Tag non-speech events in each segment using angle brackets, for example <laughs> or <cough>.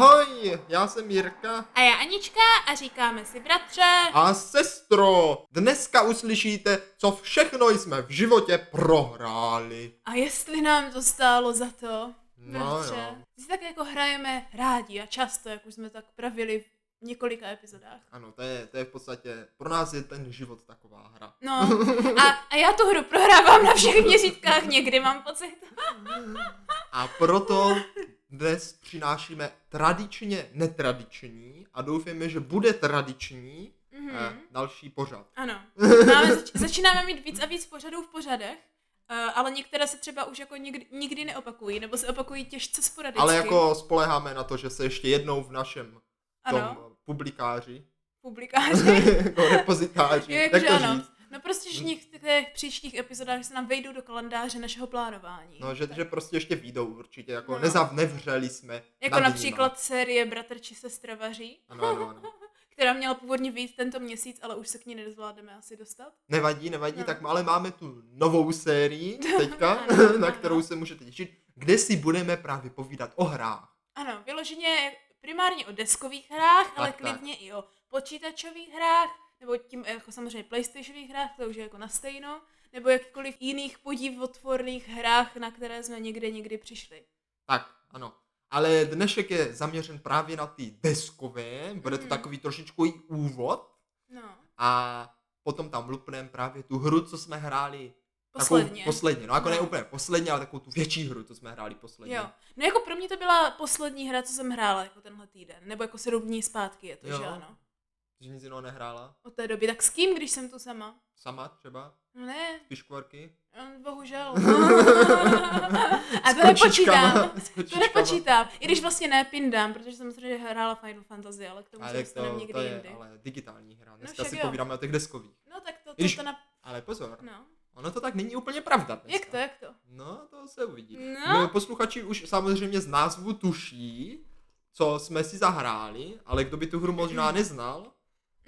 Ahoj, já jsem Jirka. A já Anička a říkáme si bratře. A sestro, dneska uslyšíte, co všechno jsme v životě prohráli. A jestli nám to stálo za to, No bratře. jo. Si tak jako hrajeme rádi a často, jak už jsme tak pravili v několika epizodách. Ano, to je, to je v podstatě, pro nás je ten život taková hra. No, <laughs> a, a já tu hru prohrávám na všech měřítkách, někdy mám pocit. A proto dnes přinášíme tradičně netradiční a doufáme, že bude tradiční Mhm. eh, další pořad. Ano. <laughs> Máme, zač- začínáme mít víc a víc pořadů v pořadech, eh, ale některé se třeba už jako nikdy, nikdy neopakují, nebo se opakují těžce sporadicky. Ale jako spoleháme na to, že se ještě jednou v našem tom Ano, publikáři, publikáři. <laughs> jako repozitáři, Jo, jak jakože to ano. říct? No prostě, že v některých příštích epizodách se nám vejdou do kalendáře našeho plánování. No, že, že prostě ještě výjdou určitě, jako No. no. nezav, nevřeli jsme jako například série Bratr či sestra vaří, Nima. Ano, ano, ano. <laughs> která měla původně vyjít tento měsíc, ale už se k ní nezvládneme asi dostat. Nevadí, nevadí, No. tak ale máme tu novou sérii <laughs> teďka, Ano, <laughs> na ano. kterou se můžete těšit, kde si budeme právě povídat o hrách. Ano, vyloženě primárně o deskových hrách, ale Tak, tak. klidně i o počítačových hrách, nebo tím jako samozřejmě PlayStationových hrách, to už je jako na stejno, nebo jakýkoliv jiných podivotvorných hrách, na které jsme někde někdy přišli. Tak, ano. Ale dnešek je zaměřen právě na ty deskové, bude to Mhm. takový trošičku i úvod No, a potom tam lupneme právě tu hru, co jsme hráli posledně. Takovou posledně, no jako ne No. úplně posledně, ale takovou tu větší hru, co jsme hráli posledně. Jo. No jako pro mě to byla poslední hra, co jsem hrála jako tenhle týden. Nebo jako sedm dní zpátky je to, Jo. že ano. Že nic jiného nehrála? Od té doby. Tak s kým, když jsem tu sama? Sama třeba? No ne, Piškvarky? eh, bohužel. <laughs> A to nepočítám. To nepočítám. I když vlastně nepindám, protože jsem samozřejmě hrála Final Fantasy, ale k tomu se Ale dostaneme to, někdy to je jindy. ale digitální hra. Dneska však si jo. povídáme o těch deskových. No tak to, to, Když- to na... Ale pozor, No. ono to tak není úplně pravda dneska. Jak to, jak to? No, to se uvidí. No. My Posluchači už samozřejmě z názvu tuší, co jsme si zahráli, ale kdo by tu hru možná neznal,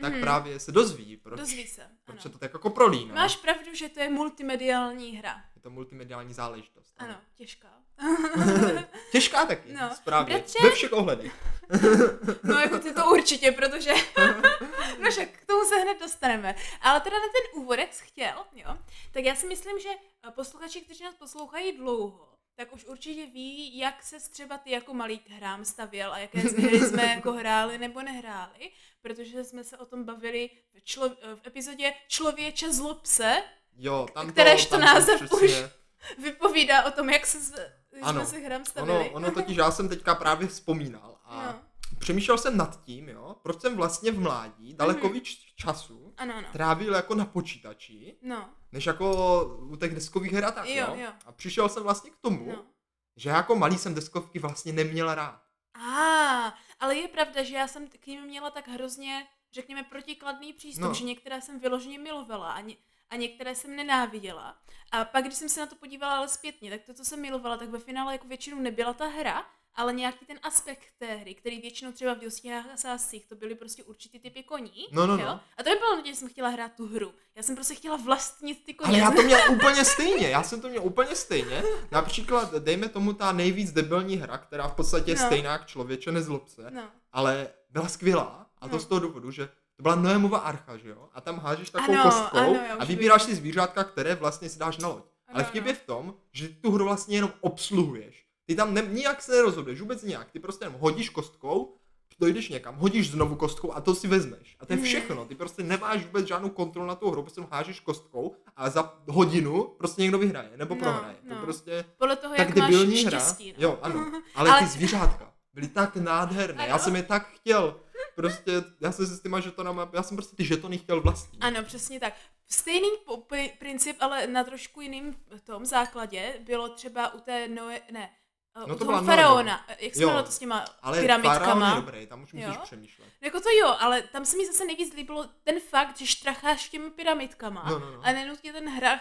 tak Mhm. právě se dozví, proč, Dozví se, ano. proč se to tak jako prolíná. Máš pravdu, že to je multimediální hra. Je to multimediální záležitost. Ano, těžká. <laughs> Těžká taky, No. správně. Bratře? Ve všech ohledech. <laughs> No jako ty to určitě, protože <laughs> no však k tomu se hned dostaneme. Ale teda na ten úvod, jak jsi chtěl, jo, tak já si myslím, že posluchači, kteří nás poslouchají dlouho, tak už určitě ví, jak se třeba ty jako malý k hrám stavěl a jaké hry jsme <laughs> jako hráli nebo nehráli, protože jsme se o tom bavili v, člo- v epizodě Člověče zlob se, Jo, tam Kteréž to, to tam název přesně, už <laughs> vypovídá o tom, jak se Ano. jsme si hrám stavili. Ono, ono <laughs> totiž já jsem teďka právě vzpomínal a No. přemýšlel jsem nad tím, jo, proč jsem vlastně v mládí daleko Mhm. víc času Ano, ano. trávil jako na počítači, No, než jako u těch deskových her a tak, Jo, jo. jo. A přišel jsem vlastně k tomu, no. že jako malý jsem deskovky vlastně neměl rád. A, ale je pravda, že já jsem k ním měla tak hrozně, řekněme, protikladný přístup, no. že některé jsem vyloženě milovala a, ně, a některé jsem nenáviděla. A pak, když jsem se na to podívala ale zpětně, tak to, co jsem milovala, tak ve finále jako většinou nebyla ta hra, ale nějaký ten aspekt té hry, který většinou třeba v dostihách a sáscích, to byly prostě určitý typy koní. No, no, jo? no. A to nebylo že jsem chtěla hrát tu hru. Já jsem prostě chtěla vlastnit ty koně. Ale já to měl <laughs> úplně stejně, já jsem to měl úplně stejně. Například, dejme tomu ta nejvíc debilní hra, která v podstatě je No. stejná jak člověče nezlob se, No. ale byla skvělá. A to No. z toho důvodu, že to byla Noémova archa, že jo? A tam hážeš takovou Ano, kostkou ano, a vybíráš si zvířátka, které vlastně si dáš na loď. Ale Ano, vtip ano. je v tom, že tu hru vlastně jenom obsluhuješ. Ty tam ne, nijak se nerozhoduješ, vůbec nijak. Ty prostě jenom hodíš kostkou, dojdeš někam, hodíš znovu kostkou a to si vezmeš. A to je Mhm. všechno. Ty prostě nemáš vůbec žádnou kontrolu na tu hru, prostě hážeš kostkou a za hodinu prostě někdo vyhraje nebo No, prohraje. To no. prostě Podle toho, tak jak máš debilní hra. štěstí. No. Jo, ano. <laughs> Ale, Ale- ty zvířátka byly tak nádherné. Já jsem je tak chtěl. Prostě, já jsem si s těma žetonama, já jsem prostě ty žetony chtěl vlastnit. Ano, přesně tak. Stejný princip, ale na trošku jiným tom základě bylo třeba u té Noe, ne, No no to byla faraona. Jak se jmenovalo to s těma Ale pyramidkama? je dobrý, tam už můžeš Jo. přemýšlet. Jako to jo, ale tam se mi zase nejvíc líbilo ten fakt, že štracháš těmi pyramidkama No, no, no. a nenutně ten hra,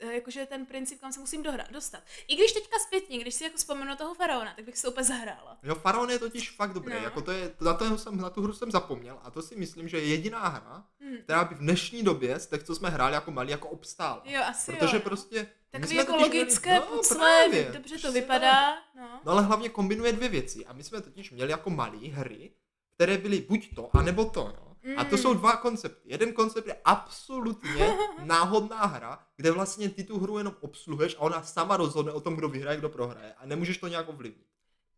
eh, jakože ten princip, kam se musím dohrát, dostat. I když teďka zpětně, když si jako vzpomenu toho faraona, tak bych se úplně zahrála. Jo, Faraon je totiž fakt dobrý, No. jako to je, na, to jsem, na tu hru jsem zapomněl a to si myslím, že je jediná hra, Hm. která by v dnešní době z těch, co jsme hráli jako malí, jako obstála. Jo, asi Protože jo. no. prostě Takový jako totiž měli- logické no, pucle, právě, dobře to vypadá. No. No ale hlavně kombinuje dvě věci. A my jsme totiž měli jako malý hry, které byly buď to, anebo to, jo. A to Mm. jsou dva koncepty. Jeden koncept je absolutně <laughs> náhodná hra, kde vlastně ty tu hru jenom obsluhuješ a ona sama rozhodne o tom, kdo vyhraje, kdo prohraje. A nemůžeš to nějak ovlivnit.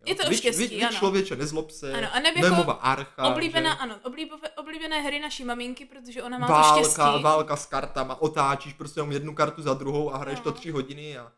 Je to o Vy- štěstí, vy, vy ano. člověče, nezlob se, Ano, a nebo jako archa, Oblíbená, že? ano, oblíbové, oblíbené hry naší maminky, protože ona má to válka, štěstí. válka s kartama, otáčíš prostě jenom jednu kartu za druhou a hraješ No. to tři hodiny a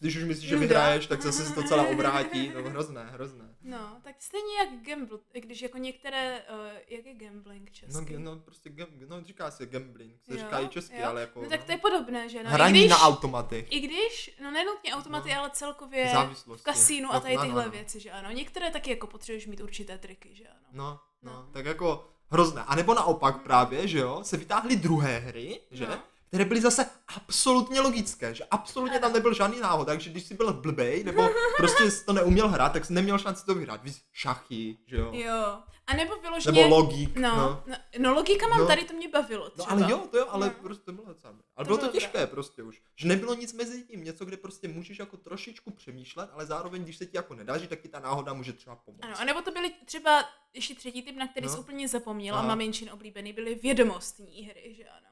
když už myslíš, že vyhraješ, tak zase se to celé obrátí. No hrozné, hrozné. No, tak stejně jak gamble, když jako některé, uh, jak je gambling No, česky? ge- no prostě, gam, no říká se gambling, se Jo, říká i česky, jo. ale jako No tak no. to je podobné, že no. hraní když, na automatech. I když, no nenutně automaty, No. ale celkově Závislosti. v kasínu a No, tady ano, tyhle ano. věci, že ano. Některé taky jako potřebuješ mít určité triky, že ano. No, no, No. tak jako hrozné. A nebo naopak právě, že jo, se vytáhly druhé hry, že? No. Které byly zase absolutně logické, že absolutně tam nebyl žádný návod, takže když jsi byl blbej, nebo prostě jsi to neuměl hrát, tak jsi neměl šanci to vyhrát. Víš, šachy, že jo? Jo. A nebo vyloženě... Nebo logík, no, no. no. no, logika mám No. tady, to mě bavilo No třeba. ale jo, to jo, ale No. prostě to bylo docela. Ale To bylo to těžké prostě už. Že nebylo nic mezi tím, něco, kde prostě můžeš jako trošičku přemýšlet, ale zároveň, když se ti jako nedaří, tak ti ta náhoda může třeba pomoct. Ano, anebo to byly třeba ještě třetí typ, na který No. jsi úplně zapomněl a maminčin oblíbený, byly vědomostní hry, že ano.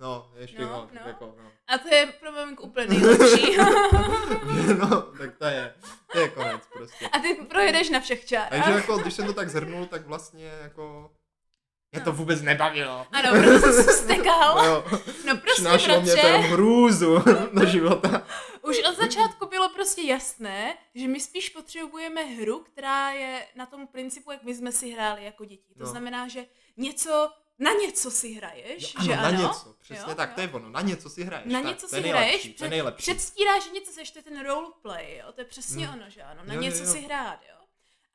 No, ještě No, no, no. jako, no. A to je pro maminku úplně nejlepší. <laughs> no, tak to je, to je konec prostě. a ty projedeš na všech čárách. Takže jako, když jsem to tak zhrnul, tak vlastně jako... Mě to No. vůbec nebavilo. Ano, proto jsi se stekal. No, No prostě, přinášelo mě to jenom hrůzu <laughs> do života. už od začátku bylo prostě jasné, že my spíš potřebujeme hru, která je na tom principu, jak my jsme si hráli jako děti. To No. znamená, že něco, na něco si hraješ, Jo, že ano, na ano? něco, přesně Jo, tak, jo. to je ono, na něco si hraješ. Na tak, něco si hraješ, před, nejlepší. předstíráš, že něco seš, to je ten roleplay, jo? to je přesně Hmm. ono, že ano, na Jo, jo, něco jo. si hrát, jo.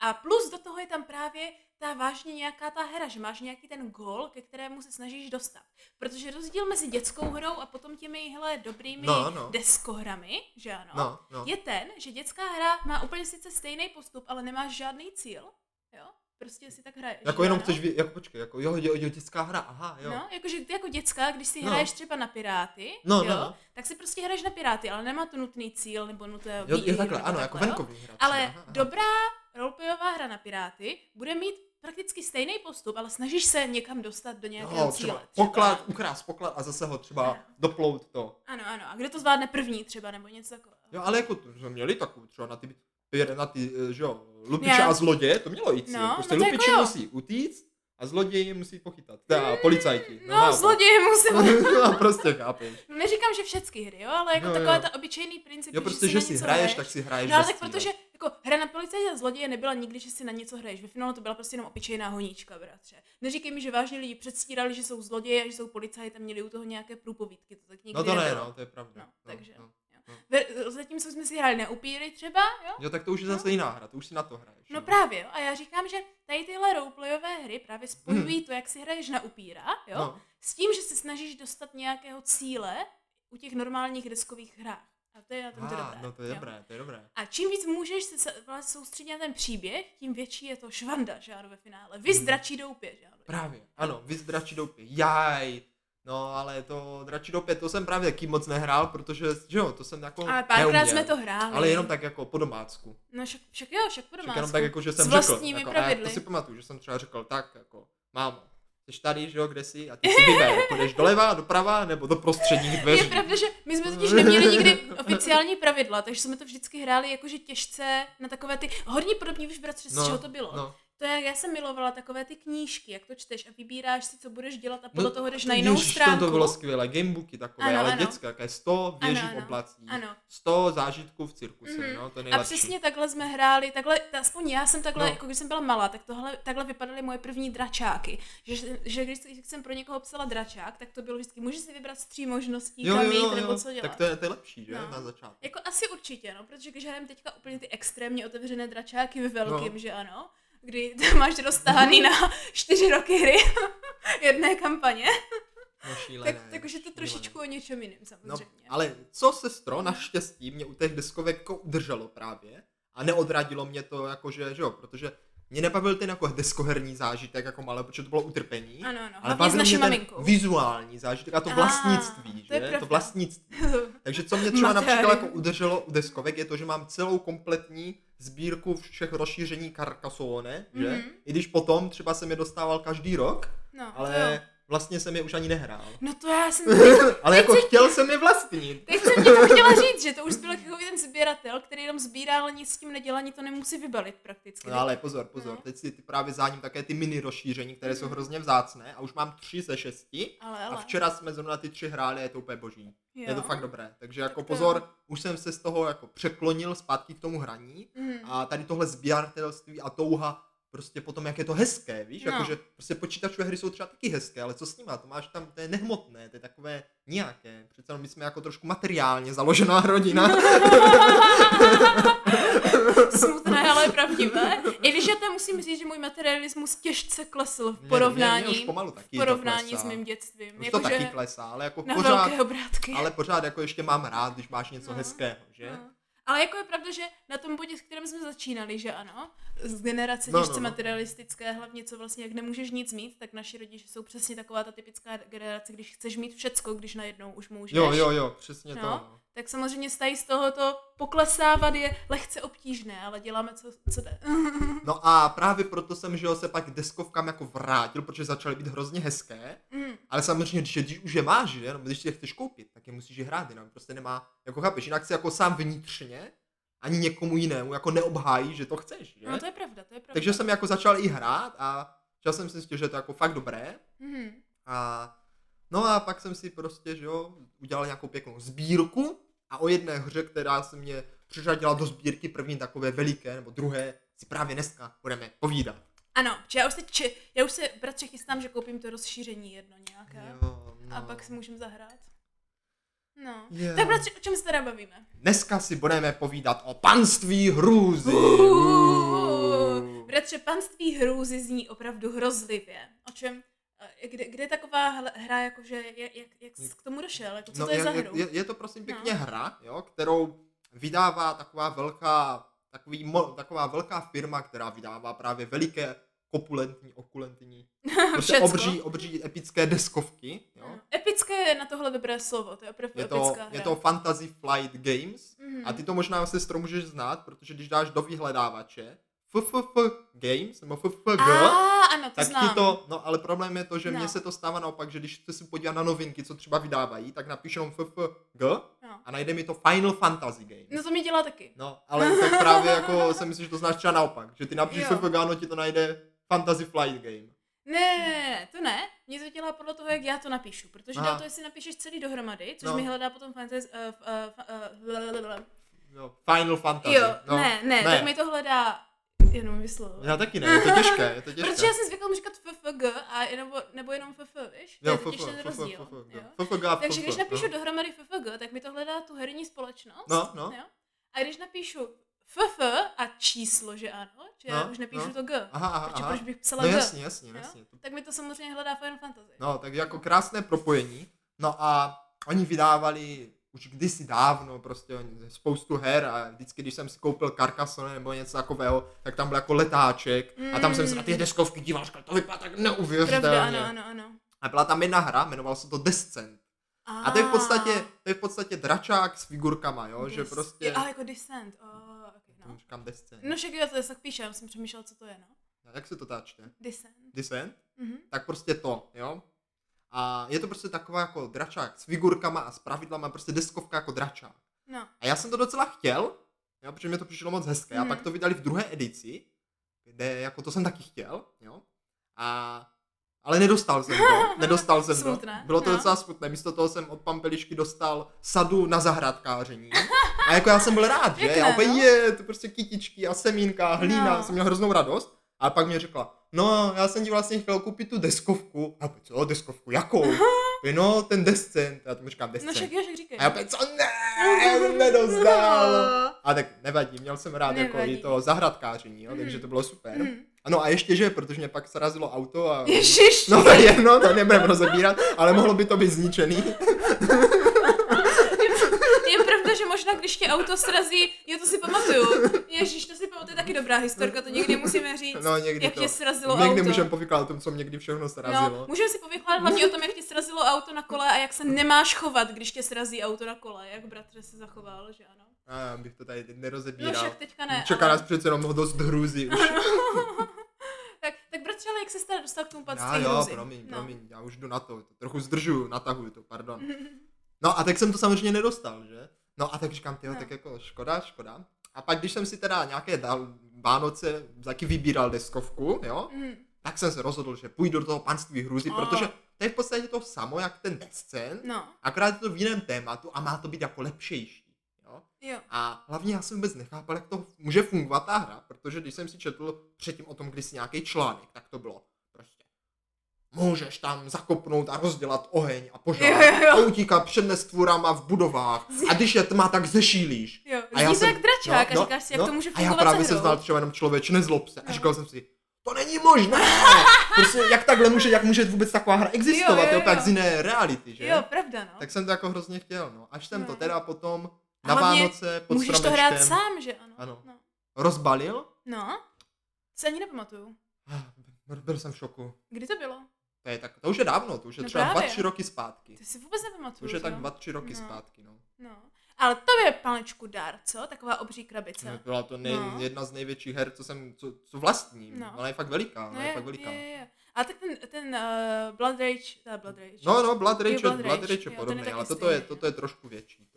A plus do toho je tam právě ta vážně nějaká ta hra, že máš nějaký ten gól, ke kterému se snažíš dostat. Protože rozdíl mezi dětskou hrou a potom těmihle dobrými No, no. deskohrami, že ano, No, no. je ten, že dětská hra má úplně sice stejný postup, ale nemáš žádný cíl, jo. Prostě si tak hraješ. Jako jenom ano? chceš, jako počkej, jako jo, jo, jo, dětská hra, aha, jo. No, jakože ty jako děcka, když si No. hraješ třeba na Piráty, No, jo, no, no. tak si prostě hraješ na Piráty, ale nemá to nutný cíl nebo nutné Jo, výhry jo, takhle, ano, jako takhle, jo. venkovní hra. Ale aha, aha. dobrá roleplayová hra na Piráty bude mít prakticky stejný postup, ale snažíš se někam dostat do nějakého Jo, cíle. třeba poklad, ukrást poklad a zase ho třeba Ano. doplout to. Ano, ano. A kdo to zvládne první třeba, nebo něco takového. Jo, ale jako to, jsme měli takovou třeba na ty, na ty, eh, že jo, lupiče Já- a zloděje, to mělo cíl. No, prostě no to jako jo. musí utíct a zloději musí pochytat. Teda policajti. No, naopak. zloděje musím... <laughs> no, prostě chápeš. No, neříkám, že všechny hry, jo, ale jako Jo, jo. taková ta obyčejný princip, Jo, prostě, že na si hraješ, hraješ. tak si hraješ No ale tak protože jako hra na policajta a zloděje nebyla nikdy, že si na něco hraješ. Ve finále to byla prostě jenom obyčejná honíčka, bratře. Neříkej mi, že vážně lidi předstírali, že jsou zloděje a že jsou policajti a měli u toho nějaké průpovídky. To tak nikdy No to ne, nebylo. no, to je pravda. No, takže. No. No. Zatímco jsme si hráli na upíry třeba, jo? Jo, tak to už je zase jiná hra, to už si na to hraješ. No jo. právě, jo. A já říkám, že tady tyhle roleplayové hry právě spojují to, jak si hraješ na upíra, jo? No. S tím, že se snažíš dostat nějakého cíle u těch normálních deskových hrách. A to je na tom to Ah, dobré. no to je jo. dobré, to je dobré. A čím víc můžeš se vlastně soustředit na ten příběh, tím větší je to švanda, že ano, ve finále. Vy Hmm. dračí doupě, že ano. Právě, ano, vy dračí doupě, jaj. No, ale to dračí doupě, to jsem právě taky moc nehrál, protože, že jo, to jsem jako Ale párkrát jsme to hráli. Ale jenom tak jako po domácku. No však, však jo, však po Však domácku. jenom tak jako, že jsem S řekl. vlastními jako, a pravidly. to si pamatuju, že jsem třeba řekl tak, jako, mámo, jsi tady, že jo, kde jsi? A ty si vyber, půjdeš doleva, doprava, nebo do prostředních dveří. Je pravda, že my jsme totiž neměli nikdy <laughs> oficiální pravidla, takže jsme to vždycky hráli jakože těžce na takové ty, hodně podobně víš bratře, z čeho to bylo. No. To je, já jsem milovala takové ty knížky, jak to čteš a vybíráš si, co budeš dělat a podle No, toho jdeš to na jinou ježiš, stránku. To bylo skvělé, gamebooky takové, Ano, ale ano. dětské, jaké 100 věží Ano, ano. oblacích, Ano. 100 zážitků v cirkuse, Mhm. no, to je A nejlepší. přesně takhle jsme hráli, takhle, ta- aspoň já jsem takhle, No. jako když jsem byla malá, tak tohle, takhle vypadaly moje první dračáky. Že, že když jsem pro někoho psala dračák, tak to bylo vždycky, můžeš si vybrat z tří možností, jo, kam jo, jít jo, nebo jo, co dělat. tak to je, to je lepší, že, No. na začátku. Jako asi určitě, no, protože když hrajeme teďka úplně ty extrémně otevřené dračáky ve velkým, No. že ano, kdy <laughs> to máš roztahaný na čtyři roky hry <laughs> jedné kampaně, No, šílené, tak, tak už je to šílené. trošičku o něčem jiným No, samozřejmě. ale co sestro, naštěstí mě u těch deskovek jako udrželo právě a neodradilo mě to jakože, že jo, protože mě nebavil ten jako deskoherní zážitek jako malé, protože to bylo utrpení. Ano, ano. Ale bavil mě ten maminkou. vizuální zážitek a to vlastnictví, to je že? To pravda. vlastnictví. Takže co mě <laughs> třeba například jako udrželo u deskovek, je to, že mám celou kompletní sbírku všech rozšíření Carcassonne, že? Mhm. I když potom třeba jsem je dostával každý rok, No, jo. Vlastně jsem je už ani nehrál. No to já jsem... <laughs> ale jako chtěl jsem je vlastnit. Teď jsem ti to <laughs> chtěla říct, že to už byl jako ten sběratel, který jenom sbírá, ale nic s tím nedělá, ani to nemusí vybalit prakticky. No ale pozor, pozor, No. teď si ty právě záním také ty mini rozšíření, které jsou hrozně vzácné a už mám tři ze šesti ale, a ale. včera jsme zrovna ty tři hráli a je to úplně boží. Jo. Je to fakt dobré, takže jako Tak to jo. pozor, už jsem se z toho jako překlonil zpátky k tomu hraní Mhm. a tady tohle sběratelství a touha prostě potom, jak je to hezké, víš, No. jakože prostě počítačové hry jsou třeba taky hezké, ale co s nima, to máš tam, to je nehmotné, to je takové nějaké, přece my jsme jako trošku materiálně založená <laughs> rodina. Smutné, ale pravdivé. I když já tam musím říct, že můj materialismus těžce klesl v Mě- porovnání, mě- mě už pomalu taky v porovnání s mým dětstvím. Už to taky klesá, ale jako na pořád, obrátky. ale pořád jako ještě mám rád, když máš něco No. hezkého, že? No. Ale jako je pravda, že na tom bodě, s kterým jsme začínali, že ano, z generace No, těžce no, no. materialistické, hlavně co vlastně, jak nemůžeš nic mít, tak naši rodiče jsou přesně taková ta typická generace, když chceš mít všecko, když najednou už můžeš. Jo, jo, jo, přesně No. to. Tak samozřejmě stají z tohoto poklesávat je lehce obtížné, ale děláme, co, co jde. <laughs> no a právě proto jsem, že se pak deskovkám jako vrátil, protože začaly být hrozně hezké. Mm. Ale samozřejmě, je- když už je máš, že? No, když si je chceš koupit, tak je musíš hrát, jinak prostě nemá, jako chápeš, jinak si jako sám vnitřně ani někomu jinému jako neobhájí, že to chceš, že? No to je pravda, to je pravda. Takže jsem jako začal i hrát a začal jsem si zjistit, že je to jako fakt dobré Mhm. a no a pak jsem si prostě, že jo, udělal nějakou pěknou sbírku a o jedné hře, která se mě přiřadila do sbírky první takové veliké, nebo druhé, si právě dneska budeme povídat. Ano, že já už, teď, či, já už se, bratře, chystám, že koupím to rozšíření jedno nějaké. Jo, A no. pak si můžeme zahrát. No. Jo. Tak bratře, o čem se teda bavíme? Dneska si budeme povídat o panství hrůzy. Uuu. Bratře, panství hrůzy zní opravdu hrozlivě. O čem? Kde, kde je taková hra, jakože, jak, jak, jak jsi k tomu došel? Jako, co no, to je, za je, hru? je, je to prosím pěkně No. hra, jo, kterou vydává taková velká, takový, mo, taková velká firma, která vydává právě veliké kopulentní, okulentní, <laughs> prostě obří, obří epické deskovky, jo. Epické je na tohle dobré slovo, to je opravdu Je to, epická hra. je to Fantasy Flight Games Mhm. a ty to možná sestro můžeš znát, protože když dáš do vyhledávače FFF Games nebo FFG, A, ano, to tak znám. ti to, no ale problém je to, že No. mně se to stává naopak, že když se si podívám na novinky, co třeba vydávají, tak napíšu jenom FFG No. a najde mi to Final Fantasy Games. no to mi dělá taky. No, ale tak právě jako <laughs> jsem myslím, že to znáš třeba naopak, že ty napíšeš. FFG, no ti to najde Fantasy Flight Game. Ne, ne, ne, to ne. Mně to dělá podle toho, jak já to napíšu. Protože Aha. to, jestli napíšeš celý dohromady, což No. mi hledá potom fantasy... Uh, uh, uh, Final Fantasy. jo, no, ne, ne, tak mi to hledá jenom vyslovovat. Já taky ne, je to těžké, je to těžké. Protože já jsem zvykla mu říkat FFG a nebo, nebo jenom FF, víš? To Jo, je FF, ten FF, rozdíl. FFG a Takže když napíšu no. dohromady FFG, tak mi to hledá tu herní společnost. No, no. Jo? A když napíšu FF a číslo, že ano, že já No, už napíšu no. to G. Aha, aha, Protože aha. proč bych psala No G? jasně, jasně, jo? jasně. Tak mi to samozřejmě hledá Final Fantasy. No, tak jako krásné propojení. No a oni vydávali už kdysi dávno prostě spoustu her a vždycky, když jsem si koupil Carcassonne nebo něco takového, tak tam byl jako letáček a tam jsem se na ty deskovky díval, říkal, to vypadá tak neuvěřitelně. Pravda, ano, ano, ano. A byla tam jedna hra, jmenovala se to Descent. A to je v podstatě, to je v podstatě dračák s figurkama, jo, že Dis- prostě... A jako Descent, oh, okay, no. Říkám Descent. No však jo, to je tak píše, já jsem přemýšlel, co to je, no. Jak se to táčte? Descent. Descent? Mhm. tak prostě to, jo. A je to prostě taková jako dračák s figurkama a s pravidlama, prostě deskovka jako dračák. No. A já jsem to docela chtěl, jo, protože mi to přišlo moc hezké. Mhm. A pak to vydali v druhé edici, kde jako to jsem taky chtěl, jo. A ale nedostal jsem to, <laughs> nedostal jsem to. Bylo to no. docela smutné, místo toho jsem od Pampelišky dostal sadu na zahrádkáření. A jako já jsem byl rád, že? Pěkné, Já opět no. je, to prostě kytičky a semínka, hlína, No. jsem měl hroznou radost. A pak mě řekla, no já jsem ti vlastně chtěl koupit tu deskovku. A co, deskovku, jakou? No, ten descent. Já tomu říkám No descent. však jo, však říkej. a já opět, co ne, já jsem nedostal. A tak nevadí, měl jsem rád jako Nevadí. i to zahradkáření, jo, takže Mhm. to bylo super. Mhm. Ano a ještě že, protože mě pak srazilo auto a... Ježiš. No to <laughs> je jedno, to nebudeme rozebírat, ale mohlo by to být zničený. <laughs> Možná když tě auto srazí, jo, to si pamatuju. Ježíš, to si pamatuju, taky dobrá historka, to někdy musíme říct, No, někdy jak to. tě srazilo Někdy auto. můžeme povykládat o tom, co mě někdy všechno srazilo. No, můžeme si povykládat hlavně o tom, jak tě srazilo auto na kole a jak se nemáš chovat, když tě srazí auto na kole, jak bratře se zachoval, že ano. A já bych to tady teď No nerozebíral. však teďka ne, Čeká ale... nás přece jenom dost hrůzy už. <laughs> tak, tak bratře, ale jak se teda dostal k tomu Já patství jo, hruzy? promiň, no. promiň, já už jdu na to, to trochu zdržuju, natahuju to, pardon. No a tak jsem to samozřejmě nedostal, že? No a tak říkám, tyjo, No. tak jako škoda, škoda. A pak, když jsem si teda nějaké dal, Vánoce taky vybíral deskovku, jo, Mm. tak jsem se rozhodl, že půjdu do toho panství hrůzy, Oh. protože to je v podstatě to samo, jak ten descent, No, akorát je to v jiném tématu a má to být jako lepšejší, jo. jo. A hlavně já jsem vůbec nechápal, jak to může fungovat ta hra, protože když jsem si četl předtím o tom kdysi nějaký článek, tak to bylo můžeš tam zakopnout a rozdělat oheň a požár Jo, jo, jo. a utíkat před nestvůrama v budovách a když je tma, tak zešílíš. Jo, A já jsem- jak dračák a říkáš si, jak to může A já fungovat právě se znal třeba jenom člověč, nezlob se. A No. říkal jsem si, to není možné. Prostě jak takhle může, jak může vůbec taková hra existovat, Jo, jo, jo, tak z jiné reality, že? Jo, pravda, no. Tak jsem to jako hrozně chtěl, no. Až jsem No. to teda potom A na hlavně Vánoce pod Můžeš to hrát sám, že ano? Ano. No. rozbalil. no. Se ani nepamatuju. Byl, byl jsem v šoku. Kdy to bylo? To, je tak, to už je dávno, to už je No třeba dva, právě. tři roky zpátky. Ty si vůbec To nepamatuju. už je tak co? dva, tři roky No. zpátky, no. No. Ale to je panečku dár, co? Taková obří krabice. No, Byla to nej, No. jedna z největších her, co jsem, co, co vlastním. No. Ona je fakt veliká, ona No je, je, fakt veliká. je, je, je. Ale tak ten, ten uh, Blood Rage, to je Blood Rage. No, no, Blood Rage, je- Blood Blood Rage, Rage je je podobný, ale toto je, toto je trošku větší.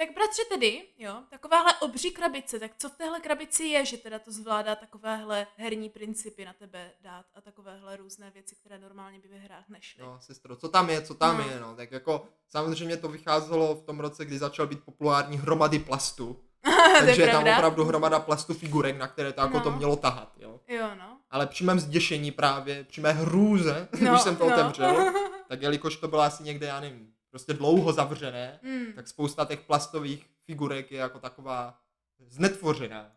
Tak bratře tedy, jo, takováhle obří krabice, tak co v téhle krabici je, že teda to zvládá takovéhle herní principy na tebe dát a takovéhle různé věci, které normálně by ve hrách nešly. No, sestro, co tam je, co tam No. je, no, tak jako samozřejmě to vycházelo v tom roce, kdy začal být populární hromady plastu, <laughs> takže je tam opravdu hromada plastu figurek, na které to jako No. to mělo tahat, jo. Jo, no. Ale při mém zděšení právě, při mé hrůze, <laughs> No, když jsem to no. otevřel, <laughs> tak jelikož to bylo asi někde, já nevím, prostě dlouho zavřené, Mm. tak spousta těch plastových figurek je jako taková znetvořená.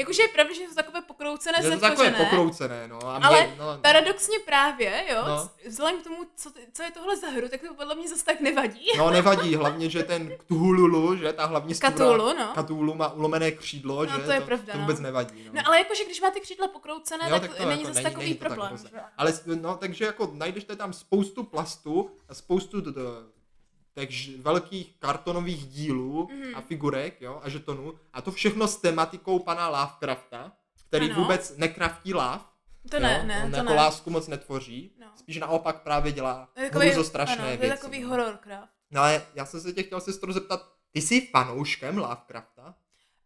No tak, jakože je pravda, že jsou takové pokroucené, Je to takové pokroucené, no. A mě, Ale no, Paradoxně právě, jo, No. no. vzhledem k tomu, co, co je tohle za hru, tak to podle mě zase tak nevadí. no <laughs> nevadí, hlavně, že ten Cthulhu, že ta hlavní stvůra, Katulu, no. Cthulhu má ulomené křídlo, No, že to je pravda, to no. vůbec nevadí. No. No ale jakože když má ty křídla pokroucené, Jo, tak, tak to není jako zase není- takový není to tak problém. že? Ale no, takže jako najdeš tam spoustu plastu a spoustu t- t- těch velkých kartonových dílů Mhm. a figurek, jo, a žetonů. A to všechno s tematikou pana Lovecrafta, který Ano. vůbec nekraftí láv. To jo, ne, ne, on to jako ne. lásku moc netvoří. No. Spíš naopak právě dělá hrůzostrašné ano, to je věci. takový no. hororcraft. No ale já jsem se tě chtěl sestro zeptat, ty jsi fanouškem Lovecrafta?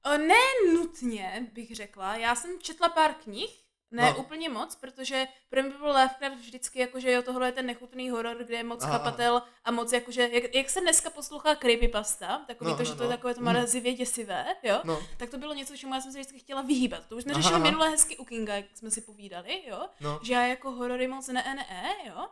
O, ne nutně, bych řekla. Já jsem četla pár knih, ne No. úplně moc, protože pro mě byl Lovecraft vždycky jako, že jo, tohle je ten nechutný horor, kde je moc Aha, chapatel a moc jakože, jak, jak se dneska poslouchá creepypasta, takový No, to, no, že to je no. takové to Mhm. marazivě děsivé, jo, No, tak to bylo něco, čemu já jsem se vždycky chtěla vyhýbat. To už jsme Aha, řešili aha. minule hezky u Kinga, jak jsme si povídali, jo, no. že já jako horory moc ne, ne, ne, jo.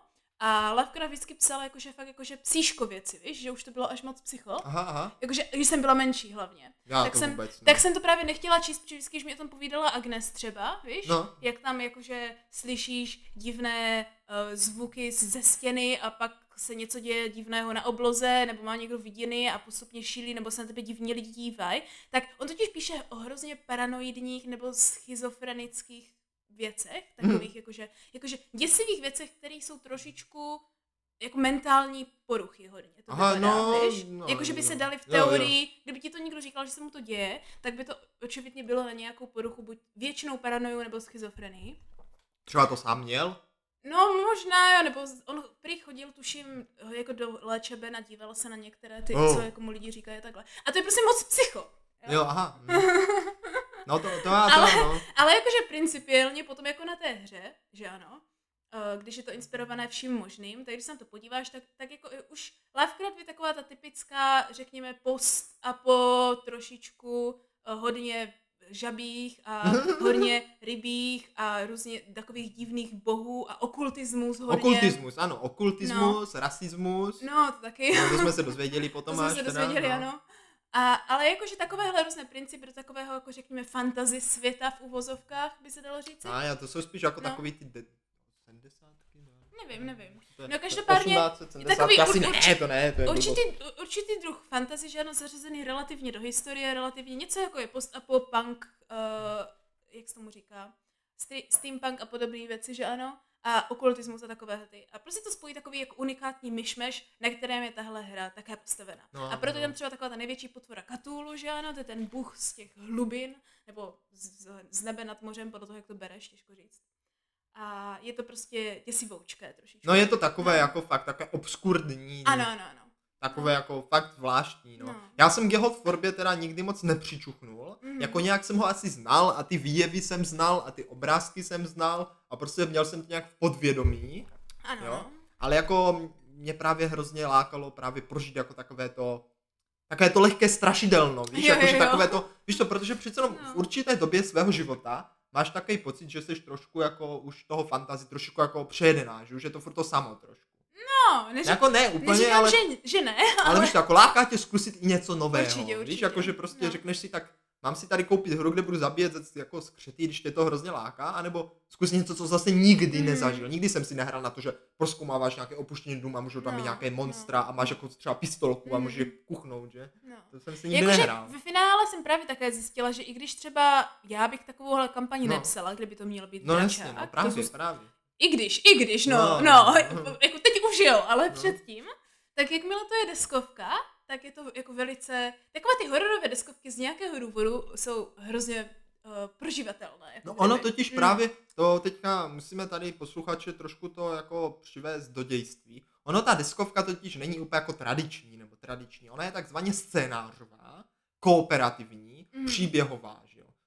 A Lovecraft vždycky psal jakože fakt jakože psíško věci, víš, že už to bylo až moc psycho. Aha, aha. Jakože, když jsem byla menší hlavně. Já tak to jsem, vůbec ne. tak jsem to právě nechtěla číst, protože vždycky, když mi o tom povídala Agnes třeba, víš? No. Jak tam jakože slyšíš divné uh, zvuky ze stěny a pak se něco děje divného na obloze, nebo má někdo viděny a postupně šílí, nebo se na tebe divně lidi dívají. Tak on totiž píše o hrozně paranoidních nebo schizofrenických věcech, takových jakože, jakože děsivých věcech, které jsou trošičku jako mentální poruchy hodně. To Aha, vypadá, no, víš? no, Jakože by se no. dali v Jo, jo. teorii, kdyby ti to někdo říkal, že se mu to děje, tak by to očividně bylo na nějakou poruchu, buď většinou paranoju nebo schizofrenii. Třeba to sám měl? No možná jo, nebo on prý chodil, tuším, jako do léčeben a díval se na některé ty, Oh. co jako mu lidi říkají takhle. A to je prostě moc psycho. Jo, aha. hm. <laughs> No to, to já <laughs> to, Ale- no. Ale jakože principiálně potom jako na té hře, že ano, eh, když je to inspirované vším možným, tak když se na to podíváš, tak, tak jako už Lovecraft je taková ta typická, řekněme, post a po trošičku eh, hodně žabích a <laughs> hodně rybích a různě takových divných bohů a okultismus hodně. Okultismus, ano, okultismus, rasismus. No, to taky. No, to jsme se <laughs> dozvěděli potom To jsme až se teda, dozvěděli, no. ano. A, ale jakože takovéhle různé principy do takového, jako řekněme, fantasy světa v uvozovkách, by se dalo říct. A já, to jsou spíš jako No. takový ty de- sedmdesátky, no. nevím, nevím. No, každopádně 1870, takový asi ur- ne, to ne, to je Určitý, určitý druh fantasy, že ano, zařazený relativně do historie, relativně něco jako je post-apo, punk, uh, jak se tomu říká, steampunk a podobné věci, že ano, a okultismus a takové ty. A prostě to spojí takový jako unikátní myšmeš, na kterém je tahle hra také postavena. No, a proto je no. tam třeba taková ta největší potvora Cthulhu, že ano, to je ten bůh z těch hlubin, nebo z, z nebe nad mořem, podle toho, jak to bereš, těžko říct. A je to prostě děsivoučké trošičku. No je to takové jako fakt takové obskurní, Ano, ano, ano. Takové jako fakt zvláštní, no. No. Já jsem k jeho tvorbě teda nikdy moc nepřičuchnul, Mhm. jako nějak jsem ho asi znal a ty výjevy jsem znal a ty obrázky jsem znal a prostě měl jsem to nějak v podvědomí, Ano, Jo? ale jako mě právě hrozně lákalo právě prožít jako takové to, takové to lehké strašidelno, víš, <laughs> Jo, jakože jo, jo. takové to, víš to, protože přece jenom No. v určité době svého života máš takový pocit, že jsi trošku jako už toho fantazy trošku jako přejedená, že už je to furt to samo trošku. No, neři- Jako ne úplně, neříkám, ale, že, že ne, ale ale... víš, to jako láká tě zkusit i něco nového, Určitě, víš, určitě. jako že prostě No. řekneš si tak, mám si tady koupit hru, kde budu zabíjet jako skřety, když tě to hrozně láká, anebo zkus něco, co zase nikdy Mm. nezažil. Nikdy jsem si nehrál na to, že proskoumáváš nějaké opuštěný dům a můžou tam No, mít nějaké no. monstra a máš jako třeba pistolku a Mm. můžeš kuchnout, že? No. To jsem si nikdy Jakože nehrál. v finále jsem právě také zjistila, že i když třeba já bych takovouhle kampaň No. nepsala, kde by to mělo být No dračák, jasně, no to právě, zůst- právě. I když, i když, no, No, no, no. jako teď už jo, ale No. předtím, tak jakmile to je deskovka, tak je to jako velice, takové ty hororové deskovky z nějakého důvodu jsou hrozně uh, proživatelné. Jako No ono totiž Mm. právě, to teďka musíme tady posluchače trošku to jako přivést do dějství. Ono ta deskovka totiž není úplně jako tradiční nebo tradiční, ona je takzvaně scénářová, kooperativní, Mhm. příběhová.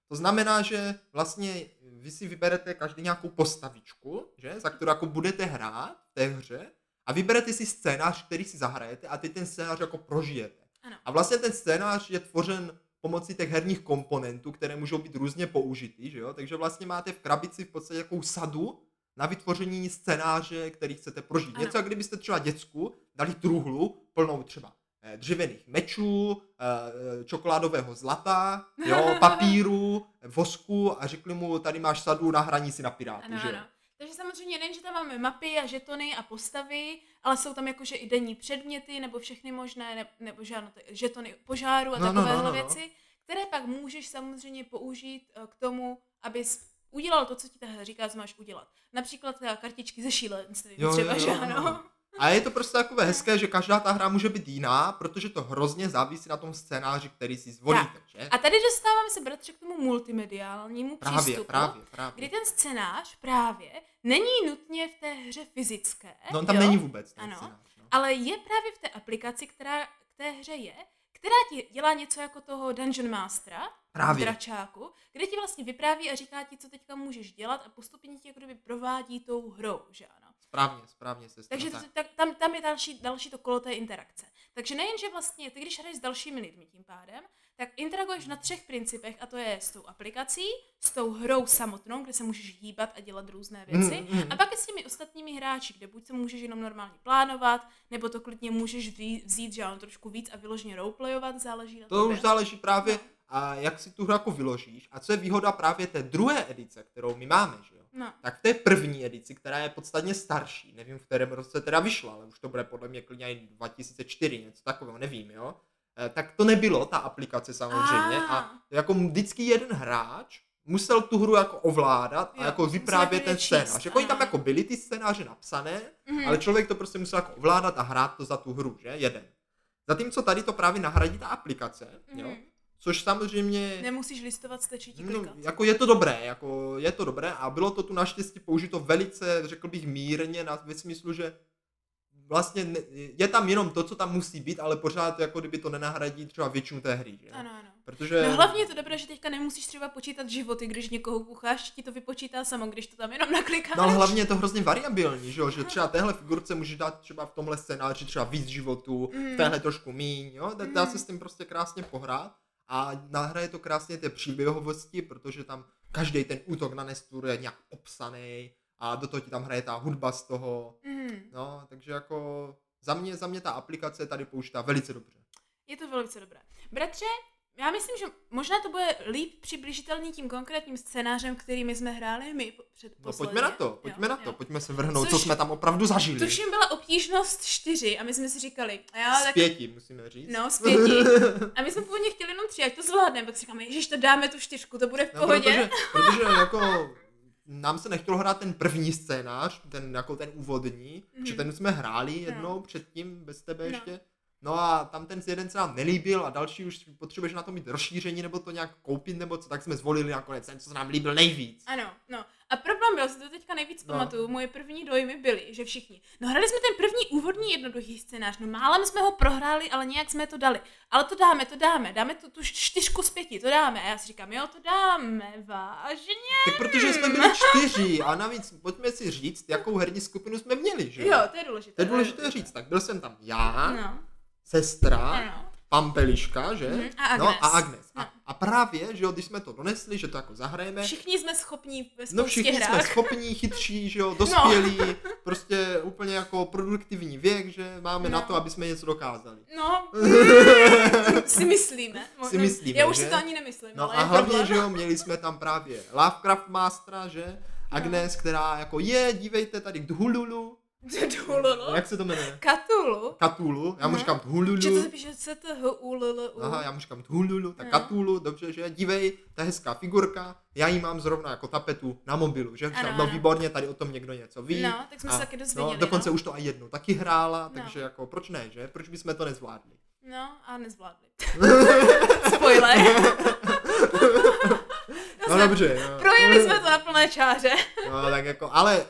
To znamená, že vlastně vy si vyberete každý nějakou postavičku, že, za kterou jako budete hrát v té hře a vyberete si scénář, který si zahrajete a ty ten scénář jako prožijete. Ano. A vlastně ten scénář je tvořen pomocí těch herních komponentů, které můžou být různě použity, že jo? Takže vlastně máte v krabici v podstatě takovou sadu na vytvoření scénáře, který chcete prožít. Ano. Něco, jak kdybyste třeba děcku dali truhlu plnou třeba dřevěných mečů, eh, čokoládového zlata, jo, papíru, vosku a řekli mu, tady máš sadu na hraní si na piráty, Ano, že jo? ano. Takže samozřejmě nejen, že tam máme mapy a žetony a postavy, ale jsou tam jakože i denní předměty nebo všechny možné, ne, nebo že ano, ty žetony požáru a No, no, no, takovéhle no, no. věci, které pak můžeš samozřejmě použít eh, k tomu, abys udělal to, co ti ta hra říká, co máš udělat. Například kartičky ze šílenství, Jo, třeba, jo, že ano. no. A je to prostě takové hezké, že každá ta hra může být jiná, protože to hrozně závisí na tom scénáři, který si zvolíte, že? A tady dostáváme se, bratře, k tomu multimediálnímu Právě, přístupu, právě, právě. kdy ten scénář právě není nutně v té hře fyzické, No on tam jo? není vůbec ten Ano. scénář, no. ale je právě v té aplikaci, která k té hře je, která ti dělá něco jako toho Dungeon Mastera Právě. dračáku, kde ti vlastně vypráví a říká ti, co teďka můžeš dělat a postupně ti jako kdyby provádí tou hrou, že ano. Správně, správně se Takže tak. to, tak, tam, tam je další, další to kolo té interakce. Takže nejen, že vlastně ty, když hraješ s dalšími lidmi tím pádem, tak interaguješ na třech principech a to je s tou aplikací, s tou hrou samotnou, kde se můžeš hýbat a dělat různé věci Mm, mm. a pak i s těmi ostatními hráči, kde buď se můžeš jenom normálně plánovat, nebo to klidně můžeš vzít, vzít že ano, trošku víc a vyloženě roleplayovat, záleží na To tobě. už záleží právě, a jak si tu hru jako vyložíš. A co je výhoda právě té druhé edice, kterou my máme, že jo? No, Tak v té první edici, která je podstatně starší, nevím v kterém roce teda vyšla, ale už to bude podle mě klidně i 2004, něco takového, nevím, jo? Eh, Tak to nebylo, ta aplikace samozřejmě. Ah. A jako vždycky jeden hráč musel tu hru jako ovládat a Jo, jako musel vyprávět ten scénář. Jako i tam jako byly ty scénáře napsané, Mhm. ale člověk to prostě musel jako ovládat a hrát to za tu hru, že? Jeden. Zatímco tady to právě nahradí ta aplikace, jo? Což samozřejmě... nemusíš listovat, stačí ti No, klikat. jako je to dobré, jako je to dobré a bylo to tu naštěstí použito velice, řekl bych, mírně na, ve smyslu, že vlastně ne, je tam jenom to, co tam musí být, ale pořád jako kdyby to nenahradí třeba většinu té hry, že? Ano, ano. Protože... No hlavně je to dobré, že teďka nemusíš třeba počítat životy, když někoho kucháš, ti to vypočítá samo, když to tam jenom naklikáš. No ale hlavně je to hrozně variabilní, že jo? že třeba téhle figurce můžeš dát třeba v tomhle scénáři třeba víc životů, v Mm. téhle trošku míň, jo? Dá, dá se Mm. s tím prostě krásně pohrát a nahraje to krásně té příběhovosti, protože tam každý ten útok na Nesturu je nějak popsaný a do toho ti tam hraje ta hudba z toho, Mhm. no, takže jako za mě, za mě ta aplikace tady použitá velice dobře. Je to velice dobré. Bratře, já myslím, že možná to bude líp přiblížitelný tím konkrétním scénářem, který my jsme hráli my před No pojďme na to, pojďme jo, na to, jo. pojďme se vrhnout, co Což- jsme tam opravdu zažili. Tuším byla obtížnost čtyři a my jsme si říkali, a já Z tak... pěti, musíme říct. No, z pěti. <laughs> A my jsme původně chtěli jenom tři, ať to zvládneme, pak si říkáme, ježiš, to dáme tu čtyřku, to bude v No, pohodě. protože, <laughs> protože jako nám se nechtělo hrát ten první scénář, ten jako ten úvodní, Mhm. že ten jsme hráli jednou No. předtím bez tebe No. ještě. No a tam ten jeden se nám nelíbil a další už potřebuješ na to mít rozšíření nebo to nějak koupit nebo co, tak jsme zvolili nakonec ten, co se nám líbil nejvíc. Ano, no. A problém byl, si to teďka nejvíc No. pamatuju, moje první dojmy byly, že všichni, no hrali jsme ten první úvodní jednoduchý scénář, no málem jsme ho prohráli, ale nějak jsme to dali. Ale to dáme, to dáme, dáme tu, tu čtyřku z pěti, to dáme. A já si říkám, jo, to dáme, vážně. Tak protože jsme byli čtyři a navíc pojďme si říct, jakou herní skupinu jsme měli, že? Jo, to je důležité. To je důležité říct, tak byl jsem tam já, No, sestra, ano. Pampeliška, že? Mhm, a No a Agnes. Agnes. No. A, a právě, že jo, když jsme to donesli, že to jako zahrajeme, Všichni jsme schopní no všichni jsme hrách. schopní, chytří, že jo, dospělí, prostě úplně jako produktivní věk, že máme na No. to, aby jsme něco dokázali. No, <laughs> si myslíme. Si myslíme, Já už že? si to ani nemyslím, No ale a hlavně, problém. že jo, měli jsme tam právě Lovecraft Mastera, že? Agnes, která jako je, dívejte tady k Dhululu, Dhululu. <laughs> jak se to jmenuje? Katulu. Katulu, já mu říkám Dhululu. Že to se píše C T H U L L U. Aha, já mu říkám Dhululu, tak No. Katulu, dobře, že? Dívej, ta hezká figurka, já ji mám zrovna jako tapetu na mobilu, že? Ano, no výborně, tady o tom někdo něco ví. No, tak jsme se A- taky dozvěděli, No, dokonce no. už to i jednou taky hrála, No. takže jako proč ne, že? Proč bychom to nezvládli? No, a nezvládli. <laughs> Spoiler. No dobře, no. Projeli jsme to na plné čáře. No, tak jako, ale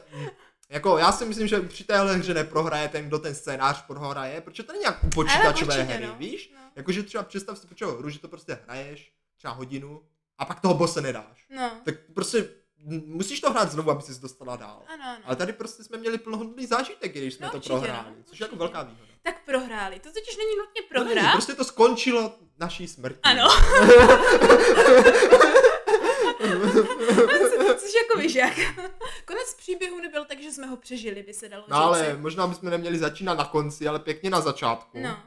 jako já si myslím, že při téhle hře neprohraje ten, kdo ten scénář prohraje, protože to není jak u počítačové určitě, hry, no. víš? No. Jakože třeba představ si počítačovou hru, že to prostě hraješ třeba hodinu a pak toho bose nedáš. No, Tak prostě musíš to hrát znovu, aby se dostala dál. ano, ano. Ale tady prostě jsme měli plnohodnotný zážitek, když jsme No, to určitě, prohráli, no, což je jako velká výhoda. Tak prohráli. To totiž není nutně To není, prohrát. prostě to skončilo naší smrtí. Ano. <laughs> Víš jak. <laughs> Konec příběhu nebyl tak, že jsme ho přežili, by se dalo No ale možná bychom neměli začínat na konci, ale pěkně na začátku. No.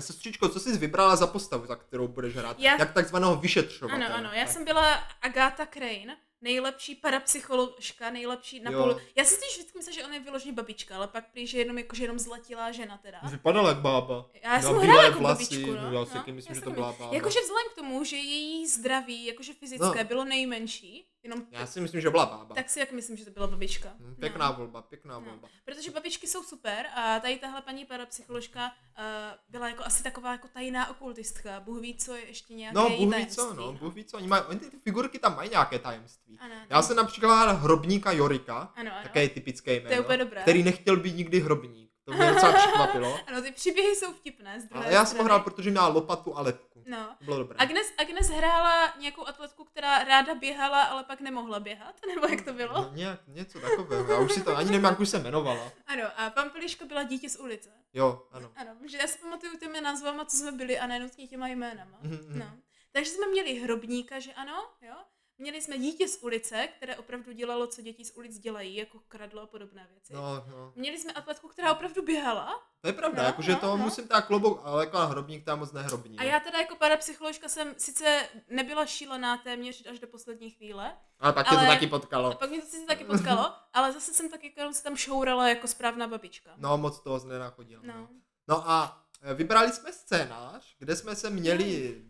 Sestřičko, co jsi vybrala za postavu, za kterou budeš hrát? Já- Jak takzvaného vyšetřovatele. Ano, ano, já jsem byla Agatha Crane, nejlepší parapsycholožka, nejlepší na půl. Já si spíš vždycky myslela, že ona je vyloženě babička, ale pak prý, že jenom jako, že jenom zlatilá žena teda. Vypadala jak bába. Já jsem hrála jako vlasy, babičku, no. já si no, myslím, já že to byla myslím. bába. Jakože vzhledem k tomu, že její zdraví, jakože fyzické, No. bylo nejmenší, jenom Já si myslím, že byla bába. tak si jak myslím, že to byla babička. Hm, Pěkná No. volba, pěkná No. volba. Protože babičky jsou super a tady tahle paní parapsycholožka uh, byla jako asi taková jako tajná okultistka. Bůh ví, co je ještě nějaké No, Bůh ví co, no, Bůh ví co, oni mají, oni ty figurky tam mají nějaké tajemství. Ano, ano. Já jsem například hrobníka Jorika, Ano, ano. také typické jméno, úplně dobré. který nechtěl být nikdy hrobník. To mě docela překvapilo. <laughs> Ano, ty příběhy jsou vtipné. Z druhé já jsem ho hrál, protože měla lopatu a lepku. No. To bylo dobré. Agnes, Agnes hrála nějakou atletku, která ráda běhala, ale pak nemohla běhat, <laughs> nebo jak to bylo? No, nějak, něco takového. Já už si to ani nevím, jak už se jmenovala. Ano, a Pampeliška byla dítě z ulice. Jo, ano. Ano, že já si pamatuju těmi názvama, co jsme byli a nenutně těma jménama. Mhm, mhm. No. Takže jsme měli hrobníka, že ano, jo? Měli jsme dítě z ulice, které opravdu dělalo, co děti z ulic dělají, jako kradlo a podobné věci. No, no. Měli jsme atletku, která opravdu běhala. To je pravda, No, jakože no, to no. musím tak klobouk, ale jako hrobník tam moc nehrobní. A já teda jako parapsycholožka jsem sice nebyla šílená téměř až do poslední chvíle, Ale pak tě to ale- taky a potkalo. pak mě to sice taky potkalo, <laughs> ale zase jsem taky jenom se tam šourala jako správná babička. No, moc toho nenachodil. No. No. no a e, vybrali jsme scénář, kde jsme se měli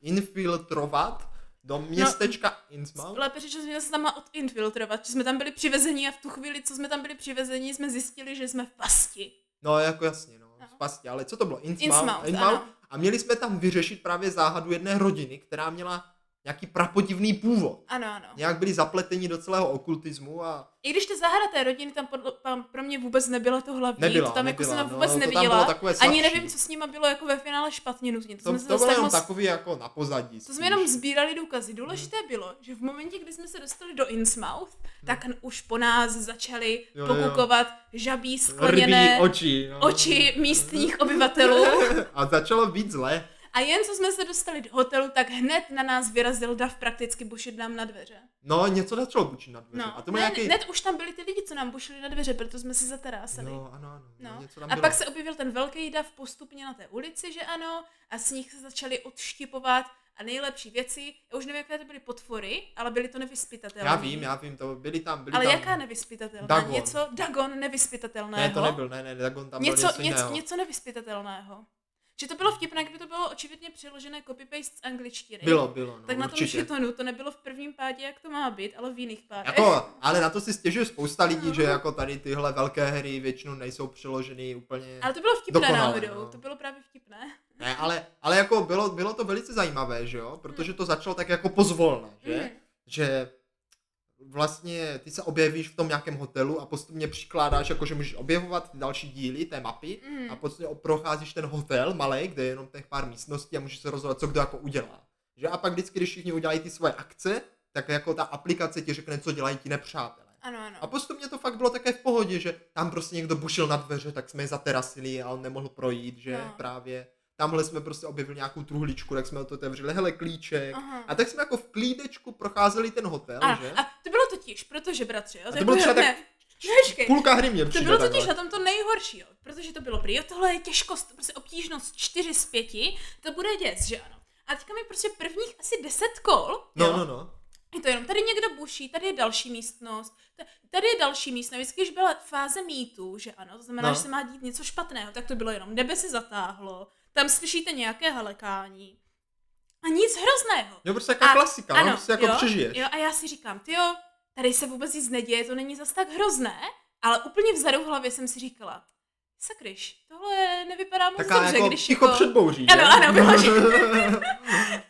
infiltrovat do městečka Innsmouth. Lépe řečeno, jsme se tam odinfiltrovat, že jsme tam byli přivezeni a v tu chvíli, co jsme tam byli přivezeni, jsme zjistili, že jsme v pasti. No, jako jasně, no, No. v pasti, ale co to bylo? Innsmouth. Innsmouth, Innsmouth. A měli jsme tam vyřešit právě záhadu jedné rodiny, která měla nějaký prapodivný původ. Ano, ano. Nějak byli zapleteni do celého okultismu a I když ta záhada té rodiny tam, podle, tam pro mě vůbec nebyla to hlavní, Nebyla, to tam nebyla, jako jsem no, vůbec to tam neviděla. Ani nevím, co s nima bylo jako ve finále špatně nutně. To, to, jsme to bylo jenom moc, takový jako na pozadí. to spíš. jsme jenom sbírali důkazy. Důležité bylo, že v momentě, kdy jsme se dostali do Innsmouth, tak už po nás začali Jo, jo. pokukovat žabí Rybí skleněné oči. No. oči místních obyvatelů. <laughs> A začalo být zle. A jen co jsme se dostali do hotelu, tak hned na nás vyrazil dav prakticky bušit nám na dveře. No, něco začalo bučit na dveře. No, A to byl ne, nějaký... hned už tam byli ty lidi, co nám bušili na dveře, proto jsme si zaterásali. No, ano, ano. No. Něco tam A bylo. pak se objevil ten velký dav postupně na té ulici, že ano, a s nich se začali odštipovat a nejlepší věci, já už nevím, jaké to byly potvory, ale byly to nevyspytatelné. Já vím, já vím, to byli tam, byli Ale tam... jaká nevyspytatelná? Dagon. Něco, Dagon nevyspytatelného. Ne, to nebyl, ne, ne, Dagon tam byl něco, něco, něco, jiného. něco nevyspytatelného. Že to bylo vtipné, kdyby to bylo očividně přeložené copy-paste z angličtiny. Bylo, bylo, no, tak na tom šitonu to nebylo v prvním pádě, jak to má být, ale v jiných pádech. Jako, ale na to si stěžuje spousta lidí, No. že jako tady tyhle velké hry většinou nejsou přeloženy úplně... Ale to bylo vtipné Dokonale, náhodou, no. to bylo právě vtipné. Ne, ale, ale jako bylo, bylo to velice zajímavé, že jo? Protože to začalo tak jako pozvolna, že? Mhm. Že vlastně ty se objevíš v tom nějakém hotelu a postupně přikládáš, jako že můžeš objevovat ty další díly té mapy Mhm. a postupně procházíš ten hotel malý, kde je jenom těch pár místností a můžeš se rozhodovat, co kdo jako udělá. Že? A pak vždycky, když všichni udělají ty svoje akce, tak jako ta aplikace ti řekne, co dělají ti nepřátelé. Ano, ano. A postupně to fakt bylo také v pohodě, že tam prostě někdo bušil na dveře, tak jsme je zaterasili a on nemohl projít, že No. právě. Tamhle jsme prostě objevili nějakou truhličku, tak jsme to otevřeli, hele klíček. Aha. A tak jsme jako v klídečku procházeli ten hotel, A, že? a to bylo totiž, protože bratře, jo, to je bylo třeba ne, Počkej, Půlka hry mě to bylo totiž na tom to nejhorší, jo, protože to bylo prý, jo, tohle je těžkost, prostě obtížnost 4 z 5, to bude děs, že ano. A teďka mi prostě prvních asi 10 kol, No, jo, no, no. je to jenom, tady někdo buší, tady je další místnost, ta- tady je další místnost, vždycky, když byla fáze mýtu, že ano, to znamená, No. že se má dít něco špatného, tak to bylo jenom, nebe se zatáhlo, tam slyšíte nějaké halekání a nic hrozného. Jo, prostě jaká klasika, no, prostě jako jo, přežiješ. Jo, a já si říkám, ty jo, tady se vůbec nic neděje, to není zas tak hrozné, ale úplně vzadu v hlavě jsem si říkala, sakryš, tohle nevypadá moc Taká dobře, jako když ticho jako... před bouří, Ano, ano. <laughs>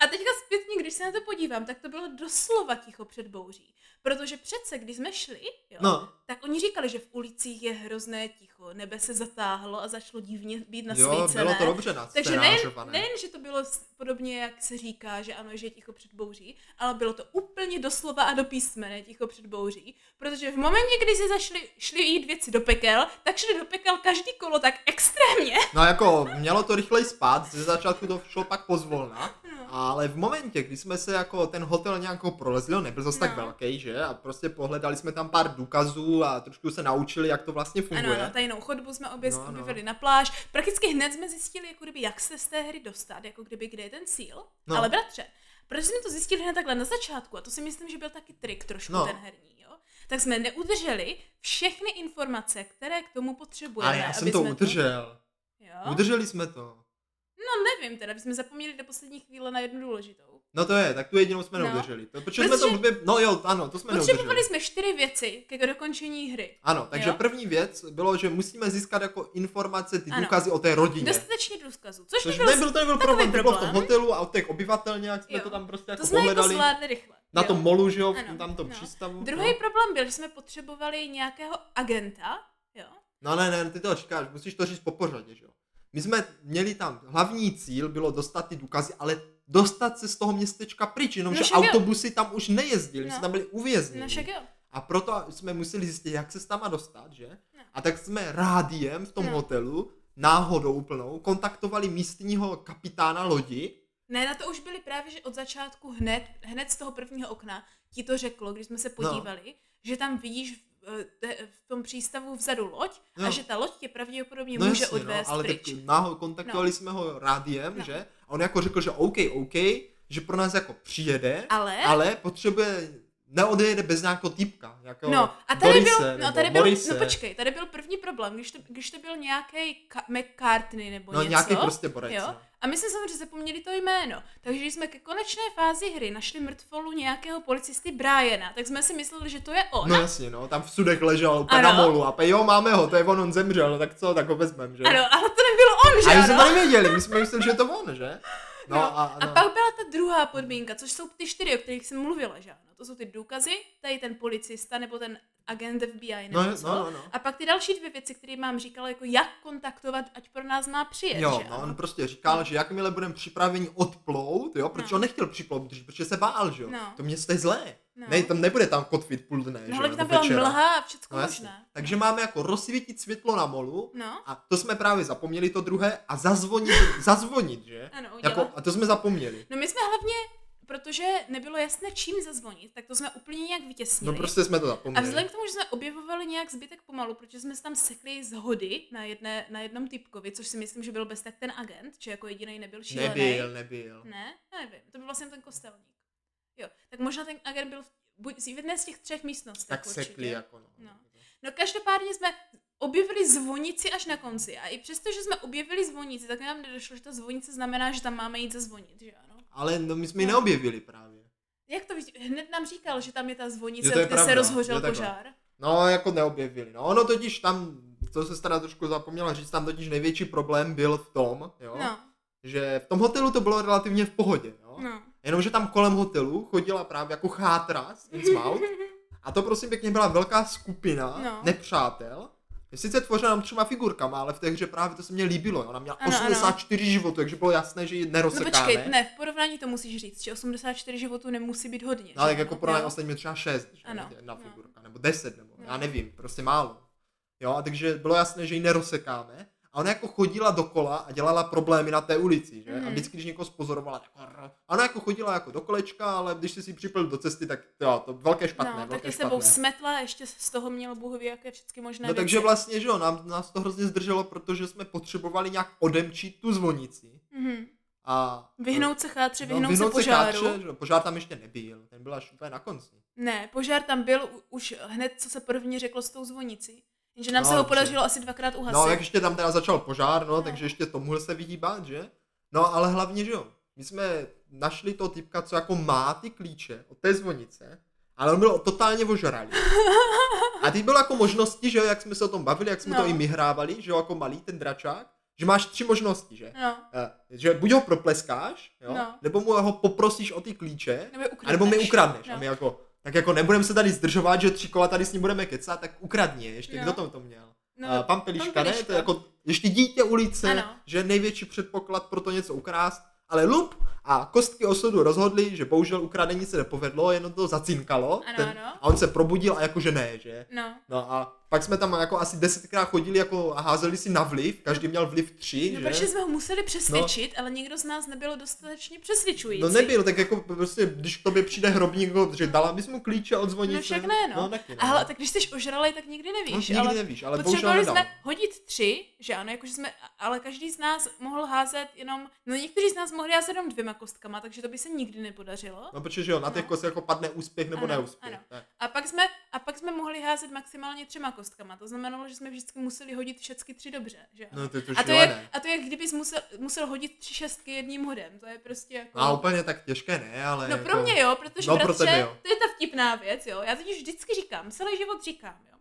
A teďka zpětně, když se na to podívám, tak to bylo doslova ticho před bouří. Protože přece, když jsme šli, jo, No, tak oni říkali, že v ulicích je hrozné ticho, nebe se zatáhlo a začalo divně být jo, nasvícené. bylo to dobře Takže nejen, nejen, že to bylo podobně, jak se říká, že ano, že je ticho před bouří, ale bylo to úplně doslova a do písmene ticho před bouří, protože v momentě, kdy si zašli, šli jít věci do pekel, tak šli do pekel každý kolo tak extrémně. <laughs> No jako, mělo to rychleji spát, ze začátku to šlo pak pozvolna, No. ale v momentě, kdy jsme se jako ten hotel nějakou prolezli, on nebyl zase tak No. velký, že? A prostě pohledali jsme tam pár důkazů a trošku se naučili, jak to vlastně funguje. ano, tajnou chodbu jsme obě No, objevili na pláž. Prakticky hned jsme zjistili, jako kdyby, jak se z té hry dostat, jako kdyby, kde je ten cíl. No. Ale bratře, proč jsme to zjistili hned takhle na začátku, a to si myslím, že byl taky trik trošku No. ten herní, jo? Tak jsme neudrželi všechny informace, které k tomu potřebujeme. Ale já jsem to jsme udržel. Jo? Udrželi jsme to. No nevím teda, jsme zapomněli do poslední chvíle na jednu důležitou. No to je, tak tu jedinou jsme No. neudrželi. To, protože jsme to Protože- blbě, no jo, ano, to jsme Potřebovali neudrželi. jsme čtyři věci ke dokončení hry. Ano, takže Jo. první věc bylo, že musíme získat jako informace, ty Ano. důkazy o té rodině. Dostatečně důkazů, což, Což nebylo, nebyl, to nebyl takový problém, to bylo v tom problém. hotelu a od těch obyvatel nějak jsme Jo. to tam prostě to jako jsme jako pohledali. zvládli rychle. na jo. tom molu, že jo, v Ano, tam tom no. přístavu. Druhý no. problém byl, že jsme potřebovali nějakého agenta, jo. No ne, ne, ty to říkáš, musíš to říct po pořadě, že jo. My jsme měli tam, hlavní cíl bylo dostat ty důkazy, ale dostat se z toho městečka pryč, jenomže No jo. autobusy tam už nejezdily, my No. jsme tam byli uvězněni. No však jo. A proto jsme museli zjistit, jak se tam dostat, že? No. A tak jsme rádiem v tom No. hotelu, náhodou úplnou, kontaktovali místního kapitána lodi, Ne, na to už byli právě, že od začátku hned, hned z toho prvního okna ti to řeklo, když jsme se No. podívali, že tam vidíš v, tom přístavu vzadu loď a No. že ta loď tě pravděpodobně No může jasně, odvést no, ale pryč. tak náhodou kontaktovali jsme ho rádiem, No. že? A on jako řekl, že OK, OK, že pro nás jako přijede, Ale, ale potřebuje, neodejede bez nějakého týpka, jako no a tady Borise, byl, no tady byl, Borise. no počkej, tady byl první problém, když to, když to byl nějaký McCartney nebo no něco. nějaký prostě borec, jo? No. A my jsme samozřejmě zapomněli to jméno. Takže když jsme ke konečné fázi hry našli mrtvolu nějakého policisty Briana, tak jsme si mysleli, že to je on. No jasně, no, tam v sudech ležel úplně Ano. na molu a pe, jo, máme ho, to je on, on zemřel, no tak co, tak ho vezmem, že? Ano, ale to nebyl on, že a my jsme to nevěděli, my jsme mysleli, že je to on, že? <laughs> No, a, a no. pak byla ta druhá podmínka, což jsou ty čtyři, o kterých jsem mluvila, že ano? To jsou ty důkazy, tady ten policista nebo ten agent FBI nebo no, co. no, no, no. A pak ty další dvě věci, které mám říkala, jako jak kontaktovat, ať pro nás má přijet, Jo, že no on prostě říkal, že jakmile budeme připraveni odplout, jo, protože No. on nechtěl připlout protože se bál, že jo. No. To město je zlé. No. Ne, tam nebude tam kotvit půl dne, že No ale jo, by tam byla večera. mlha a všechno No, možné. Takže máme jako rozsvítit světlo na molu No, a to jsme právě zapomněli to druhé a zazvonit, zazvonit, že? ano, udělat. Jako, a to jsme zapomněli. No my jsme hlavně, protože nebylo jasné čím zazvonit, tak to jsme úplně nějak vytěsnili. No prostě jsme to A zapomněli. vzhledem k tomu, že jsme objevovali nějak zbytek pomalu, protože jsme se tam sekli z hody na, jedné, na jednom typkovi, což si myslím, že byl bez tak ten agent, že jako jediný nebyl šílený. Nebyl, nebyl. Ne, nevím, to byl vlastně ten kostelník. Jo, tak možná ten agent byl v- buď z jedné z těch třech místností. Tak sekli jako no. No. No každopádně jsme objevili zvonici až na konci a i přesto, že jsme objevili zvonici, tak nám nedošlo, že ta zvonice znamená, že tam máme jít zazvonit, že? Ale no my jsme ji No. neobjevili právě. Jak to víš? Hned nám říkal, že tam je ta zvonice, kde pravda, se rozhořel požár. No, jako neobjevili. No, ono totiž tam, to se teda trošku zapomněla říct, tam totiž největší problém byl v tom, jo, No, že v tom hotelu to bylo relativně v pohodě, jo. no. Jenomže tam kolem hotelu chodila právě jako chátra z Innsmouth <laughs> a to prosím pěkně byla velká skupina No. nepřátel. Je sice tvořena třema figurkama, ale v té hře právě to se mně líbilo. Ona měla Ano, ano. 84 životů, takže bylo jasné, že ji No nerozekáme. počkej, ne, v porovnání to musíš říct, že 84 životů nemusí být hodně. No, ale že jako ano? pro mě ostatní třeba 6, že? Ano, jedna no. figurka, nebo 10, nebo No. já nevím, prostě málo. Jo, a takže bylo jasné, že ji nerozekáme. A ona jako chodila dokola a dělala problémy na té ulici, že? A Mhm. vždycky, když někoho spozorovala, tak. A ona jako chodila jako do kolečka, ale když si si připil do cesty, tak jo, to velké špatné, No, tak velké je sebou smetla a ještě z toho měl Bůh ví, jaké všechny možné No věci. takže vlastně, že jo, nám, nás to hrozně zdrželo, protože jsme potřebovali nějak odemčit tu zvonici. Mhm. A Vyhnout se chátře, no, vyhnout, vyhnout se požáru. Kátře, že požár tam ještě nebyl, ten byl až úplně na konci. Ne, požár tam byl už hned, co se první řeklo s tou zvonicí. Jenže nám No, se ho podařilo asi dvakrát uhasit. No, jak ještě tam teda začal požár, no, No. takže ještě tomuhle se vyhýbat, že? No, ale hlavně, že jo, my jsme našli toho typka, co jako má ty klíče od té zvonice, ale on byl totálně ožralý. <laughs> A ty bylo jako možnosti, že jo, jak jsme se o tom bavili, jak jsme No. to i my hrávali, že jo, jako malý ten dračák, že máš tři možnosti, že? No, Eh, Že buď ho propleskáš, jo, No. nebo mu ho poprosíš o ty klíče, nebo nebo mi ukradneš. No. A my jako, tak jako nebudeme se tady zdržovat, že tři kola tady s ním budeme kecat, tak ukradni je. Ještě No. kdo to to měl? No, No, pan Peliška, ne? To je jako ještě dítě ulice, Ano. že největší předpoklad pro to něco ukrást, ale lup a kostky osudu rozhodli, že bohužel ukradení se nepovedlo, jenom to zacinkalo Ano, ten, ano. a on se probudil a jakože ne, že? No, No a pak jsme tam jako asi desetkrát chodili jako a házeli si na vliv, každý měl vliv tři, no že? protože jsme ho museli přesvědčit, ale nikdo z nás nebyl dostatečně přesvědčující. No nebyl, tak jako prostě, když k tobě přijde hrobník, jako, že dala bys mu klíče od zvonice. No však ne, no. no taky ne. A hele, tak když jsi ožralej, tak nikdy no, nevíš. nikdy ale nevíš, ale potřebovali jsme hodit tři, že ano, jakože jsme, ale každý z nás mohl házet jenom, no někteří z nás mohli házet jenom dvěma kostkama, takže to by se nikdy nepodařilo. No protože jo, na těch No. kostech jako padne úspěch nebo Ano, neúspěch. ano. Tak. A pak jsme, a pak jsme mohli házet maximálně třema kostkama. To znamenalo, že jsme vždycky museli hodit všechny tři dobře. Že? No to je to a, to je, a to je, kdybys musel, musel hodit tři šestky jedním hodem. To je prostě jako... A úplně tak těžké ne, ale No jako... pro mě jo, protože No, pro bratře, tebe jo. to je ta vtipná věc, jo. Já totiž vždycky říkám, celý život říkám, jo.